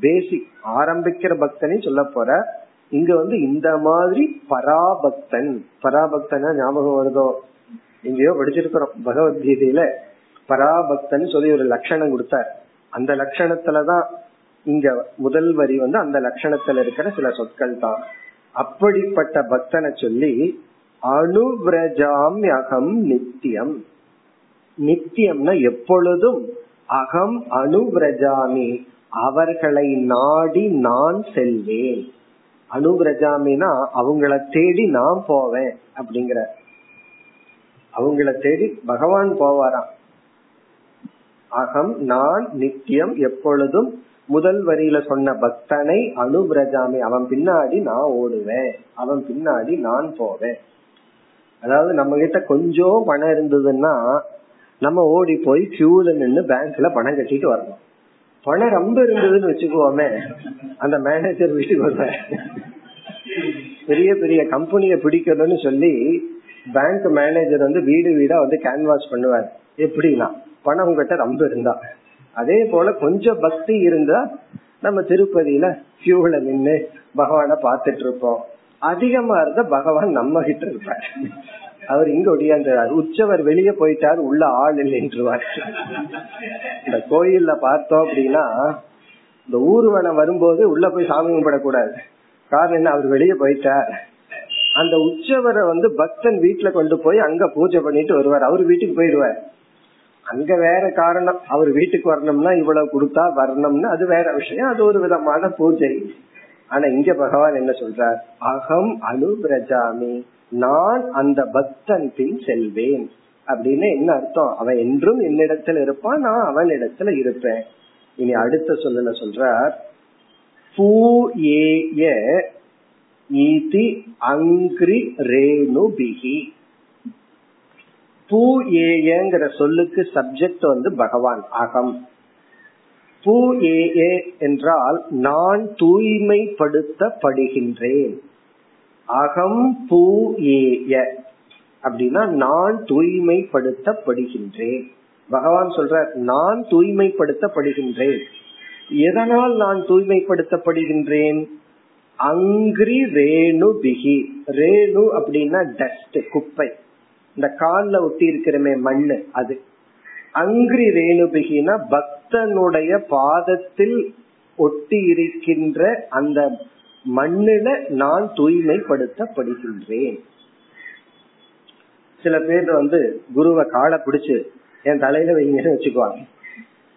பேசிக் ஆரம்பிக்கிற பக்தனையும் சொல்ல போற இங்க வந்து இந்த மாதிரி பராபக்தன். பராபக்தனா ஞாபகம் வருதோ? எங்கேயோ படிச்சிருக்கிறோம் பகவத்கீதையில. பராபக்தன் சொல்லி ஒரு லட்சணம் கொடுத்தார். அந்த லட்சணத்துலதான் இங்க முதல் வரி வந்து அந்த லட்சணத்துல இருக்கிற சில சொற்கள் தான். அப்படிப்பட்ட பக்தனை சொல்லி அனுபிரஜாம் அகம் நித்தியம். நித்தியம்னா எப்பொழுதும் அகம் அனுபிரஜாமி அவர்களை நாடி நான் செல்வேன். அனுபிரஜாமினா அவங்கள தேடி நான் போவேன் அப்படிங்கிற. அவங்கள தேடி பகவான் போவாராம். அகம் நான் நித்தியம் எப்பொழுதும் முதல் வரியில சொன்ன பக்தனை அனுபிரஜாமி அவன் பின்னாடி நான் ஓடுவேன் அவன் பின்னாடி நான் போவேன். அதாவது நம்ம கிட்ட கொஞ்சம் பணம் இருந்ததுன்னா நம்ம ஓடி போய் கியூல நின்று பேங்க்ல பணம் கட்டிட்டு வரணும். பணம் ரொம்ப இருந்ததுன்னு வச்சுக்கோமே அந்த மேனேஜர் வீட்டுக்கு வருவேன் பெரிய பெரிய கம்பெனிய பிடிக்கணும்னு சொல்லி பேங்க் மேனேஜர் வந்து வீடு வீடா வந்து கேன்வாஸ் பண்ணுவார். எப்படின்னா பணம் உங்ககிட்ட ரொம்ப இருந்தா. அதே போல கொஞ்சம் பக்தி இருந்தா நம்ம திருப்பதியில கியூல நின்று பகவான பாத்துட்டு இருப்போம். அதிகமா இருந்தா பகவான் நம்ம கிட்ட இருப்பார். அவர் இங்க ஒடியாந்துறார். உச்சவர் வெளியே போயிட்டார் உள்ள ஆள் இல்லைன்றுவார். இந்த கோயில்ல பார்த்தோம் அப்படின்னா இந்த ஊர்வலம் வரும்போது உள்ள போய் சாமி கும்பிடக்கூடாது. காரணம் என்ன? அவர் வெளியே போயிட்டார். அந்த உச்சவரை வந்து பக்தன் வீட்டுல கொண்டு போய் அங்க பூஜை பண்ணிட்டு வருவார். அவர் வீட்டுக்கு போயிடுவார். அங்க வேற காரணம். அவர் வீட்டுக்கு வரணும்னா இவ்வளவு கொடுத்தா வரணும்னா அது வேற விஷயம். அது ஒரு விதமான பூஜை. ஆனா இங்க பகவான் என்ன சொல்றார்? அகம் அனுபிரஜாமி நான் அந்த பக்தன் பின் செல்வேன். அப்படின்னு என்ன அர்த்தம்? அவன் என்றும் என்னிடத்துல இருப்பான் நான் அவன் இடத்துல இருப்பேன். இனி அடுத்த சொல்லல சொல்றார் பூயேய ஈதி அங்கிரி ரேணுபிகி பூ ஏங்கிற சொல்லுக்கு சப்ஜெக்ட் வந்து பகவான் அகம். பூ ஏ என்றால் நான் தூய்மைப்படுத்தப்படுகின்றேன். அகம் பூ ஏய அப்படின்னா நான் தூய்மைப்படுத்தப்படுகின்றேன். பகவான் சொல்ற நான் தூய்மைப்படுத்தப்படுகின்றேன். எதனால் நான் தூய்மைப்படுத்தப்படுகின்றேன்? அங்கிரி ரேணு பிகி. ரேணு அப்படின்னா டஸ்ட் குப்பை. இந்த கால்ல ஒட்டி இருக்கிறமே மண்ணு அது. அங்கிரி ரேணுபிகினா பக்தனுடைய பாதத்தில் ஒட்டி இருக்கின்ற அந்த மண்ணில நான் தூய்மைப்படுத்தப்படுகின்றேன். சில பேர் வந்து குருவை காலை பிடிச்சு என் தலையில வைங்கன்னு வச்சுக்குவாங்க.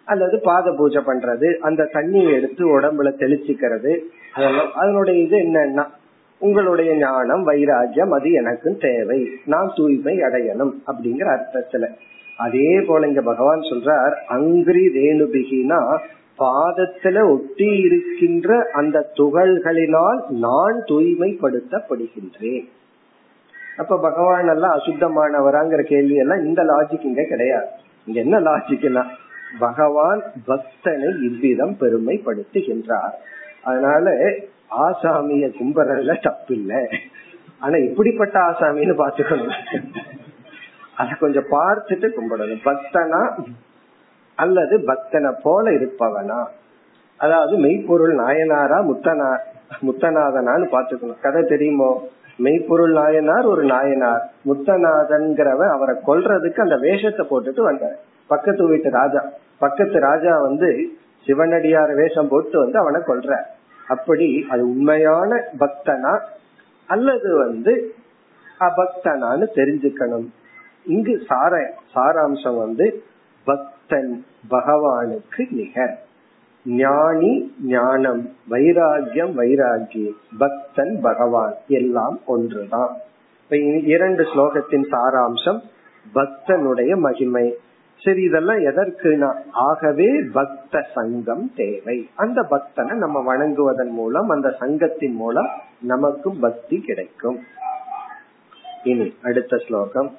அல்லது பாத பூஜை பண்றது அந்த தண்ணியை எடுத்து உடம்புல தெளிச்சுக்கிறது அதெல்லாம். அதனுடைய இது என்னன்னா உங்களுடைய ஞானம் வைராஜ்யம் அது எனக்கு தேவை. நான் தூய்மை அடையணும் அப்படிங்கிற அர்த்தத்துல. அதே போல இங்க பகவான் சொல்றார் அங்கிரி ரேணுபிகினா பாதத்துல ஒட்டி இருக்கின்ற அந்த துகள்களினால் நான் தூய்மைப்படுத்தப்படுகின்றேன். அப்ப பகவான் எல்லாம் அசுத்தமானவராங்கிற கேள்வி எல்லாம் இந்த லாஜிக் இங்க கிடையாது. இங்க என்ன லாஜிக்னா பகவான் பக்தனை இவ்விதம் பெருமைப்படுத்துகின்றார். அதனால ஆசாமிய கும்பறதுல தப்பு இல்ல ஆனா இப்படிப்பட்ட ஆசாமின்னு பாத்துக்கணும் அத கொஞ்சம் பார்த்துட்டு கும்பிடணும். பக்தனா அல்லது பக்தனை போல இருப்பவனா? அதாவது மெய்ப்பொருள் நாயனாரா முத்தனா முத்தநாதனான்னு பாத்துக்கணும் கதை தெரியுமோ? மெய்ப்பொருள் நாயனார் ஒரு நாயனார். முத்தநாதன்கிறவன் அவரை கொல்றதுக்கு அந்த வேஷத்தை போட்டுட்டு வந்தார். பக்கத்து வீட்டு ராஜா. பக்கத்து ராஜா வந்து சிவனடியார் வேஷம் போட்டு வந்து அவனை கொல்ற அப்படி அது உண்மையான பக்தனா? அல்லது வந்து அபக்தனான்னு தெரிஞ்சுக்கணும். இங்கு சார சாராம்சம் வந்து பக்தன் பகவானுக்கு நிகர். ஞானி ஞானம் வைராகியம் வைராகி பக்தன் பகவான் எல்லாம் ஒன்றுதான். இரண்டு ஸ்லோகத்தின் சாராம்சம் பக்தனுடைய மகிமை. சரி இதெல்லாம் எதற்குனா ஆகவே பக்த சங்கம் தேவை. அந்த பக்தனை நம்ம வணங்குவதன் மூலம் அந்த சங்கத்தின் மூலம் நமக்கும் பக்தி கிடைக்கும். இனி அடுத்த ஸ்லோகம்.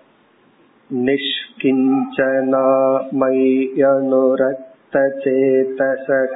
நிஷ்கிஞ்சனா மய்யனுரக்த சேதசக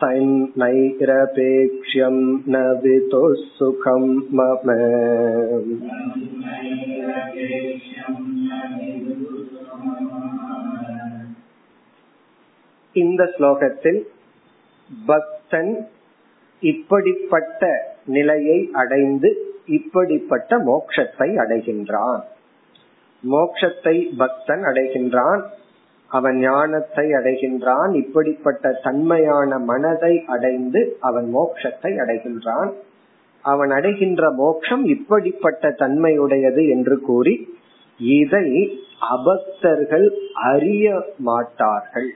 तन्नैरपेक्ष्यं न वितुः सुखं मम இந்த ஸ்லோகத்தில் பக்தன் இப்படிப்பட்ட நிலையை அடைந்து இப்படிப்பட்ட மோட்சத்தை அடைகின்றான் மோட்சத்தை பக்தன் அடைகின்றான் அவன் ஞானத்தை அடைகின்றான் இப்படிப்பட்ட தன்மையான மனதை அடைந்து அவன் மோட்சத்தை அடைகின்றான். அவன் அடைகின்ற மோட்சம் இப்படிப்பட்ட தன்மையுடையது என்று கூறி இதை அபக்தர்கள் அறிய மாட்டார்கள்.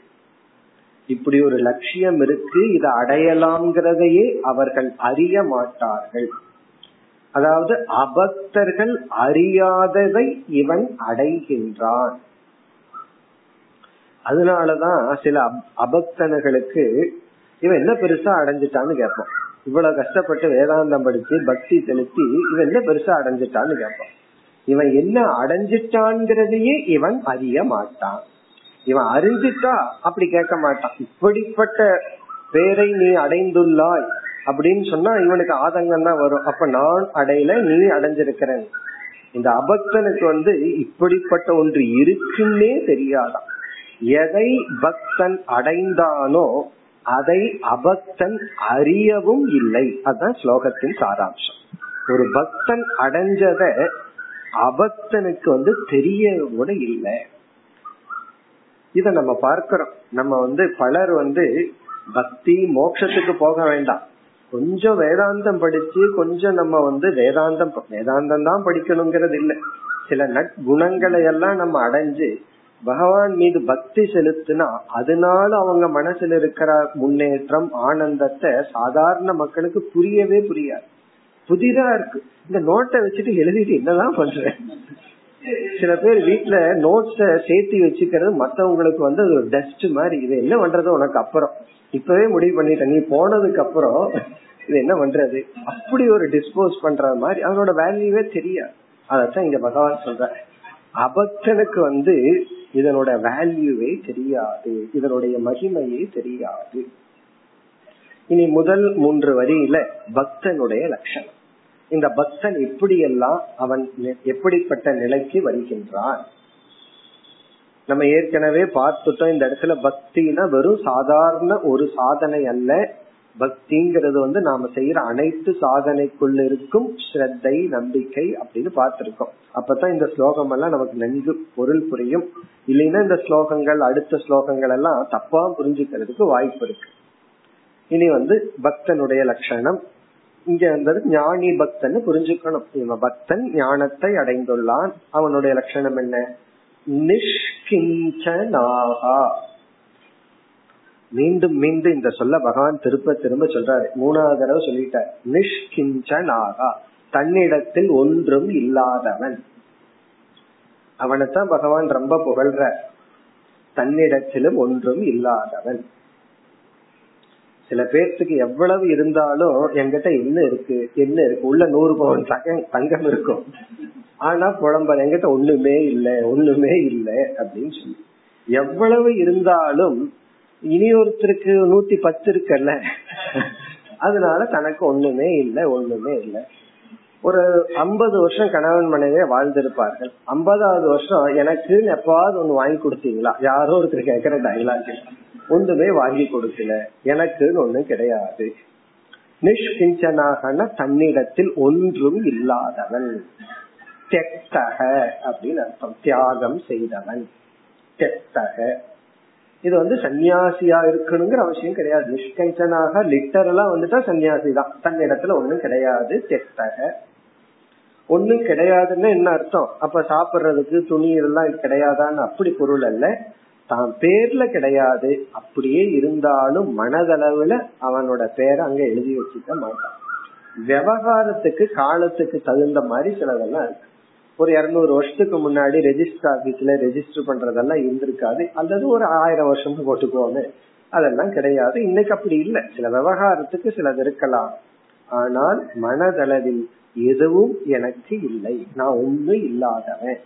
இப்படி ஒரு லட்சியம் இருக்கு இதை அடையலாம்ங்கிறதையே அவர்கள் அறிய மாட்டார்கள். அதாவது அபக்தர்கள் அறியாததை இவன் அடைகின்றான். அதனாலதான் சில அபக்தனுகளுக்கு இவன் என்ன பெருசா அடைஞ்சிட்டான்னு கேட்போம். இவ்வளவு கஷ்டப்பட்டு வேதாந்தம் படிச்சு பக்தி செலுத்தி இவன் என்ன பெருசா அடைஞ்சிட்டான்னு கேட்பான் இவன் என்ன அடைஞ்சிட்டான்ங்கிறதையே இவன் அறிய மாட்டான். இவன் அறிஞ்சிட்டா அப்படி கேட்க மாட்டான். இப்படிப்பட்ட பேரை நீ அடைந்துள்ளாய் அப்படின்னு சொன்னா இவனுக்கு ஆதங்கம் தான் வரும். அப்ப நான் அடையல நீ அடைஞ்சிருக்கிறேன். இந்த அபக்தனுக்கு வந்து இப்படிப்பட்ட ஒன்று இருக்குன்னே தெரியாதான். எதை பக்தன் அடைந்தானோ அதை அபக்தன் அறியவும் இல்லை. அதுதான் ஸ்லோகத்தின் சாராம்சம். ஒரு பக்தன் அடைஞ்சத அபக்தனுக்கு வந்து தெரிய கூட இல்லை. இத நம்ம பார்க்கிறோம். நம்ம வந்து பலர் வந்து பக்தி மோட்சத்துக்கு போக வேண்டாம். கொஞ்சம் வேதாந்தம் படிச்சு கொஞ்சம் நம்ம வந்து வேதாந்தம் வேதாந்தம் தான் படிக்கணுங்கிறது இல்லை. சில நற்குணங்களை எல்லாம் நம்ம அடைஞ்சு பகவான் மீது பக்தி செலுத்தினா அதனால அவங்க மனசுல இருக்கிற முன்னேற்றம் ஆனந்தத்தை சாதாரண மக்களுக்கு புரியவே புரியாது. புதிதா இருக்கு. இந்த நோட்டை வச்சுட்டு எழுதிட்டு என்னதான் பண்றேன் சில பேர் வீட்டுல நோட்ஸ சேர்த்து வச்சுக்கிறது மத்தவங்களுக்கு வந்து அது ஒரு டஸ்ட் மாதிரி. இது என்ன பண்றது உனக்கு அப்புறம்? இப்பவே முடிவு பண்ணிட்டேன் நீ போனதுக்கு அப்புறம் இது என்ன பண்றது? அப்படி ஒரு டிஸ்போஸ் பண்ற மாதிரி அவனோட வேல்யூவே தெரியாது. அதத்தான் இங்க பகவான் சொல்ற அபக்தனுக்கு வந்து இதனோட வேல்யூவே தெரியாது. இதனுடைய மகிமையே தெரியாது. இனி முதல் மூன்று வரியில பக்தனுடைய லட்சணம். இந்த பக்தன் எப்படியெல்லாம் அவன் எப்படிப்பட்ட நிலைக்கு வருகின்றான்? நம்ம ஏற்கனவே பார்த்துட்டோம் இந்த இடத்துல பக்தினா வெறும் சாதாரண ஒரு சாதனை அல்ல. பக்திங்கிறது வந்து நாம செய்யற அனைத்து சாதனைக்குள்ள இருக்கும் ஸ்ரத்தை நம்பிக்கை அப்படின்னு பார்த்திருக்கோம். அப்பதான் இந்த ஸ்லோகம் எல்லாம் நமக்கு நன்கு பொருள் புரியும். இல்லைன்னா இந்த ஸ்லோகங்கள் அடுத்த ஸ்லோகங்கள் எல்லாம் தப்பா புரிஞ்சுக்கிறதுக்கு வாய்ப்பு இருக்கு. இனி வந்து பக்தனுடைய லட்சணம். இங்க வந்தது ஞானி பக்தன் புரிஞ்சுக்கணும். இவன் பக்தன் ஞானத்தை அடைந்துள்ளான். அவனுடைய லட்சணம் என்ன? நிஷ்கிஞ்சனாகா. மீண்டும் மீண்டும் இந்த சொல்ல பகவான் திரும்ப திரும்ப சொல்றாரு. மூணாவது தடவை சொல்லிட்டார். நிஷ்கிஞ்சனாகா தன்னிடத்தில் ஒன்றும் இல்லாதவன். அவனைத்தான் பகவான் ரொம்ப புகழ்ற தன்னிடத்திலும் ஒன்றும் இல்லாதவன். சில பேர்த்துக்கு எவ்வளவு இருந்தாலும் என்கிட்ட என்ன இருக்கு என்ன இருக்கு? உள்ள நூறு பவன் தங்கம் இருக்கும். ஆனா புலம்பல் என்கிட்ட ஒண்ணுமே இல்ல ஒண்ணுமே இல்ல அப்படின்னு சொல்லி. எவ்வளவு இருந்தாலும் இனி ஒருத்தருக்கு நூத்தி பத்து இருக்குல்ல? அதனால தனக்கு ஒண்ணுமே இல்லை ஒண்ணுமே இல்லை. ஒரு ஐம்பது வருஷம் கணவன் மனைவியே வாழ்ந்திருப்பார்கள். ஐம்பதாவது வருஷம் எனக்கு எப்பாவது ஒண்ணு வாங்கி கொடுத்தீங்களா? யாரோ ஒருத்தர் கேக்குற டைலாக் ஒண்ணுமே வாங்கி கொடுக்கல. எனக்குன்னு ஒண்ணு கிடையாது. நிஷ்கிஞ்சனாகன தன்னிடத்தில் ஒன்றும் இல்லாதவன். தெக்தக அப்படின்னு அர்த்தம். தியாகம் செய்தவன். தெத்தக இது வந்து சன்னியாசியா இருக்கணுங்கிற அவசியம் கிடையாது. நிஷ்கஞ்சனாக லிட்டரலா வந்துட்டா சன்னியாசி தான். தன்னிடத்துல ஒண்ணும் கிடையாது தெத்தக ஒண்ணும் கிடையாதுன்னு என்ன அர்த்தம்? அப்ப சாப்பிடுறதுக்கு துணி எல்லாம் கிடையாதான்னு அப்படி பொருள் அல்ல. தான் பேர்ல கிடையாது. அப்படியே இருந்தாலும் மனதளவுல அவனோட பேரை அங்க எழுதி வச்சுக்க மாட்டான். விவகாரத்துக்கு காலத்துக்கு தகுந்த மாதிரி சிலதெல்லாம் இருக்கு. ஒரு இருநூறு வருஷத்துக்கு முன்னாடி ரெஜிஸ்டர் ஆபீஸ்ல ரெஜிஸ்டர் பண்றதெல்லாம் இருந்திருக்காது. அல்லது ஒரு ஆயிரம் வருஷம் போட்டுக்கோங்க அதெல்லாம் கிடையாது. இன்னைக்கு அப்படி இல்லை. சில விவகாரத்துக்கு சிலது இருக்கலாம். ஆனால் மனதளவில் எதுவும் எனக்கு இல்லை. நான் ஒண்ணு இல்லாதவன்.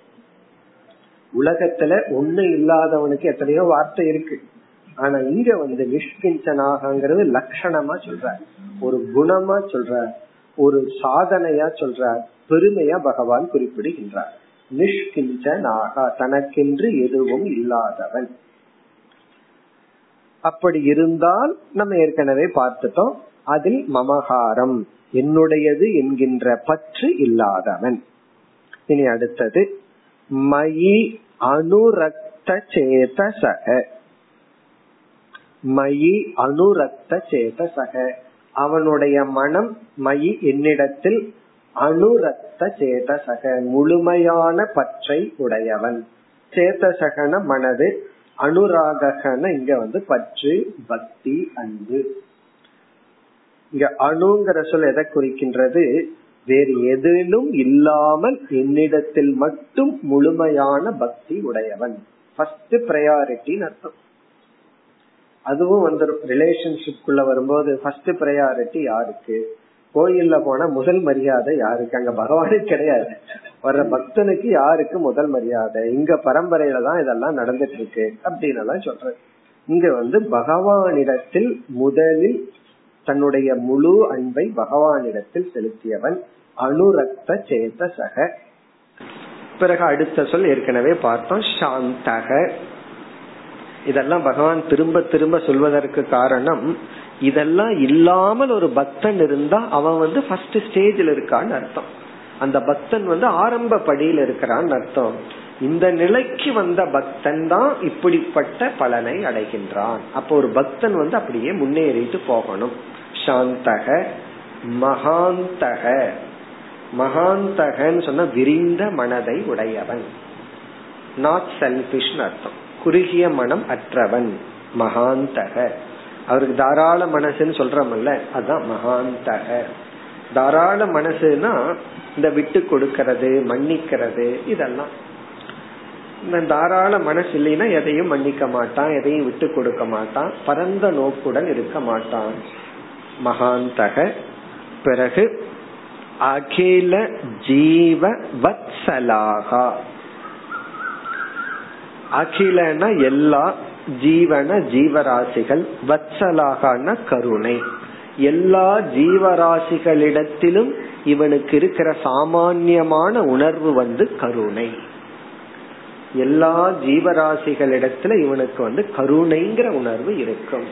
உலகத்துல ஒண்ணு இல்லாதவனுக்கு எத்தனையோ வார்த்தை இருக்கு. ஆனா இங்க வந்து நிஷ்கிஞ்சனாகங்கிறது லட்சணமா சொல்ற ஒரு குணமா சொல்ற ஒரு சாதனையா சொல்றார் பெருமையா பகவான் குறிப்பிடுகின்றார். நிஷ்கிஞ்சனாக தனக்கென்று எதுவும் இல்லாதவன். அப்படி இருந்தால் நம்ம ஏற்கனவே பார்த்துட்டோம் அதில் மமகாரம் என்னுடையது என்கின்ற பற்று இல்லாதவன். இனி அடுத்தது மயி அனுரக்த அனுரக்த சேதசக. மயி அனுரக்த சேதசக. அவனுடைய மனம் மயி என்னிடத்தில் அனுரத்த சேதசக முழுமையான பற்றை உடையவன். சேதசகன மனது அனுராகன இங்க வந்து பற்று பக்தி அன்பு. இங்க அணுங்கிற சொல் எதை குறிக்கின்றது? வேறு எதிலும் இல்லாமல் என்னிடத்தில் மட்டும் முழுமையான பக்தி உடையவன். ஃபர்ஸ்ட் ப்ரையாரிட்டின்னு அர்த்தம். அதுவும் வந்துடும் ரிலேஷன்ஷிப் குள்ள வரும்போது ஃபர்ஸ்ட் ப்ரையாரிட்டி யாருக்கு? கோயில்ல போனா முதல் மரியாதை யாருக்கு? அங்க பகவானுக்கு கிடையாது. வர்ற பக்தனுக்கு யாருக்கு முதல் மரியாதை? இங்க பரம்பரையில தான் இதெல்லாம் நடந்துட்டு இருக்கு அப்படின்னு எல்லாம் சொல்றது இங்க வந்து பகவானிடத்தில் முதலில் தன்னுடைய முழு அன்பை பகவானிடத்தில் செலுத்தியவன் அனுரக்த சேதசக பிறகு அடுத்த சொல் ஏற்கனவே பார்த்தோம் சாந்தக. இதெல்லாம் பகவான் திரும்ப திரும்ப சொல்வதற்கு காரணம் இதெல்லாம் இல்லாமல் ஒரு பக்தன் இருந்தா அவன் வந்து ஃபர்ஸ்ட் ஸ்டேஜில் இருக்கான்னு அர்த்தம். அந்த பக்தன் வந்து ஆரம்ப படியில் இருக்கிறான்னு அர்த்தம். இந்த நிலைக்கு வந்த பக்தன் தான் இப்படிப்பட்ட பலனை அடைகின்றான். அப்போ ஒரு பக்தன் வந்து அப்படியே முன்னேறிட்டு போகணும். சாந்தக மகாந்தக. மகாந்தகன்னு சொன்ன விரிந்த மனதை உடையவன். நாட் செல்பிஷ் அர்த்தம். குறுகிய மனம் அற்றவன். மகாந்தக. அவருக்கு தாராள மனசுன்னு சொல்றமல்ல அதுதான் மகாந்தக. தாராள மனசுனா இந்த விட்டு கொடுக்கறது மன்னிக்கிறது இதெல்லாம். இந்த தாராள மனசு இல்லைன்னா எதையும் மன்னிக்க மாட்டான் எதையும் விட்டு கொடுக்க மாட்டான் பரந்த நோக்குடன் இருக்க மாட்டான். மகாந்தக. பிறகு அகில ஜீவ வத்சலாகா. அகிலன எல்லா ஜீவன ஜீவராசிகள் வத்சலாகன கருணை. எல்லா ஜீவராசிகளிடத்திலும் இவனுக்கு இருக்கிற சாமான்யமான உணர்வு வந்து கருணை. எல்லா ஜீவராசிகளிடத்துல இவனுக்கு வந்து கருணைங்கிற உணர்வு இருக்கும்.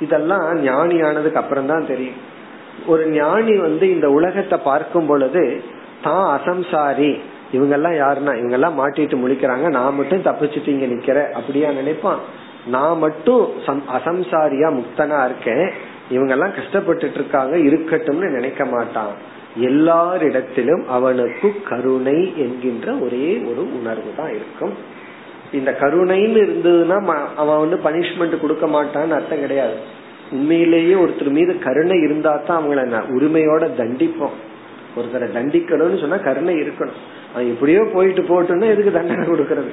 இதெல்லாம் ஞானி ஆனதுக்கு அப்புறம் தான் தெரியும். ஒரு ஞானி வந்து இந்த உலகத்தை பார்க்கும் பொழுது தான் அசம்சாரி இவங்க எல்லாம் யாருன்னா இவங்க எல்லாம் மாட்டிட்டு முழிக்கிறாங்க நான் மட்டும் தப்பிச்சுட்டு இங்க நிக்கிற அப்படியா நினைப்பான். நான் மட்டும் அசம்சாரியா முக்தனா இருக்கேன் இவங்க எல்லாம் கஷ்டப்பட்டுட்டு இருக்காங்க இருக்கட்டும்னு நினைக்க மாட்டான். எல்லாரிடத்திலும் அவனுக்கு கருணை என்கின்ற ஒரே ஒரு உணர்வு தான் இருக்கும். இந்த கருணைன்னு இருந்ததுன்னா அவன் வந்து பனிஷ்மெண்ட் கொடுக்க மாட்டான்னு அர்த்தம் கிடையாது. உண்மையிலேயே ஒருத்தர் மீது கருணை இருந்தா தான் அவங்கள உரிமையோட தண்டிப்போம். ஒருத்தரை தண்டிக்கணும்னு சொன்னா கருணை இருக்கணும். அவன் எப்படியோ போயிட்டு போட்டுன்னா எதுக்கு தண்டனை கொடுக்கறது?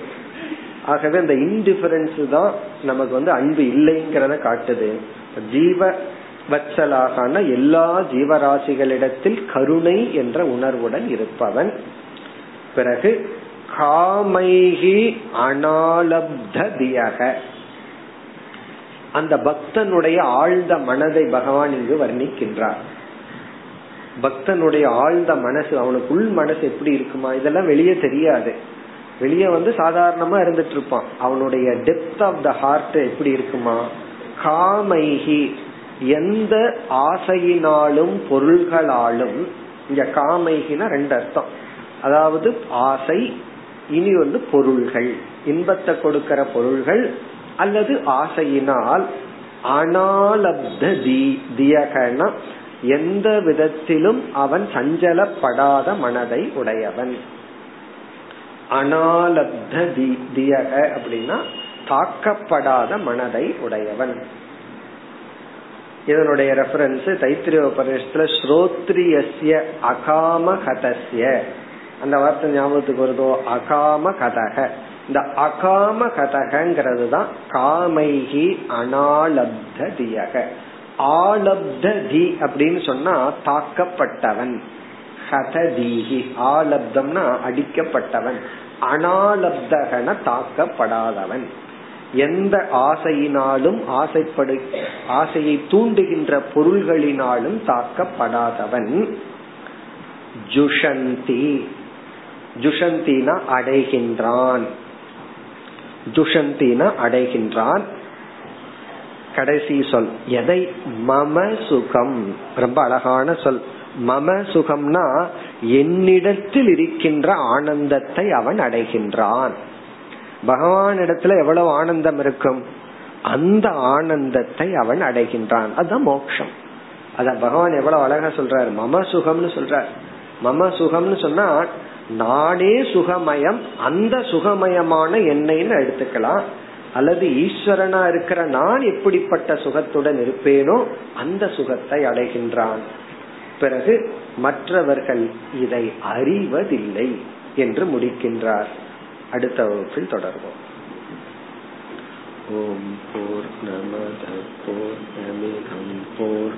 ஆகவே இந்த இன்டிஃபரன்ஸ் தான் நமக்கு வந்து அன்பு இல்லைங்கிறத காட்டுது. ஜீவ வச்சலாகான எல்லா ஜீவராசிகளிடத்தில் கருணை என்ற உணர்வுடன் இருப்பவன். பிறகு காமைகி அனாலப்த தியக. அந்த பக்தனுடைய ஆழ்ந்த மனதை பகவான் இங்கு வர்ணிக்கின்றார். பக்தனுடைய ஆழ்ந்த மனசு அவனுக்கு உள் மனசு எப்படி இருக்குமா? இதெல்லாம் வெளியே தெரியாது. வெளியே வந்து சாதாரணமா இருந்துட்டு இருப்பான். அவனுடைய டெப்த் ஆஃப் த ஹார்ட் எப்படி இருக்குமா? காமைகி எந்த ஆசையினாலும் பொருள்களாலும் இங்க காமைகினா ரெண்டு அர்த்தம். அதாவது ஆசை இனி வந்து பொருள்கள். இன்பத்தை கொடுக்கிற பொருள்கள் அல்லது ஆசையினால் அனாலப்த தியகன எந்த விதத்திலும் அவன் சஞ்சலப்படாத மனதை உடையவன். அனாலப்த தியக அப்படின்னா தாக்கப்படாத மனதை உடையவன். இதனுடைய ரெஃபரன்ஸ் தைத்திரியோபனிஷத்துல ஸ்ரோத்ரியஸ்ய அகாம கதஸ்ய அந்த வார்த்தை ஞாபகத்துக்கு வருதோ? அகாம கதக இந்த அகாம கதகங்கிறது தான் காமைகி அனாலப்த தியக. ஆலப்ததி அப்படின்னு சொன்னா தாக்கப்பட்டவன். ஹததீகி ஆலப்தம்னா அடிக்கப்பட்டவன். அனாலப்தகன தாக்கப்படாதவன். எந்த ஆசையினாலும் ஆசைப்படு ஆசையை தூண்டுகின்ற பொருள்களினாலும் தாக்கப்படாதவன். ஜுஷந்தி. ஜுஷந்தினா அடைகின்றான். ஜுஷந்தினா அடைகின்றான். கடைசி சொல். எதை? மம சுகம். ரொம்ப அழகான சொல். மம சுகம்னா என்னிடத்தில் இருக்கின்ற ஆனந்தத்தை அவன் அடைகின்றான். பகவான் இடத்துல எவ்வளவு ஆனந்தம் இருக்கும்? அந்த ஆனந்தத்தை அவன் அடைகின்றான். அதுதான் மோக்ஷம். அத பகவான் எவ்வளவு அழகா சொல்றாரு. மம சுகம்னு சொல்றார். மம சுகம்னு சொன்னா நானே சுகமயம் அந்த சுகமயமான என்னைன்னு எடுத்துக்கலாம். அல்லது ஈஸ்வரனா இருக்கிற நான் எப்படிப்பட்ட சுகத்துடன் இருப்பேனோ அந்த சுகத்தை அடைகின்றான். பிறகு மற்றவர்கள் இதை அறிவதில்லை என்று முடிக்கின்றார். அடுத்த வகுப்பில் தொடர்வோம். ஓம் போர் நமத போர் நமிதம் போர்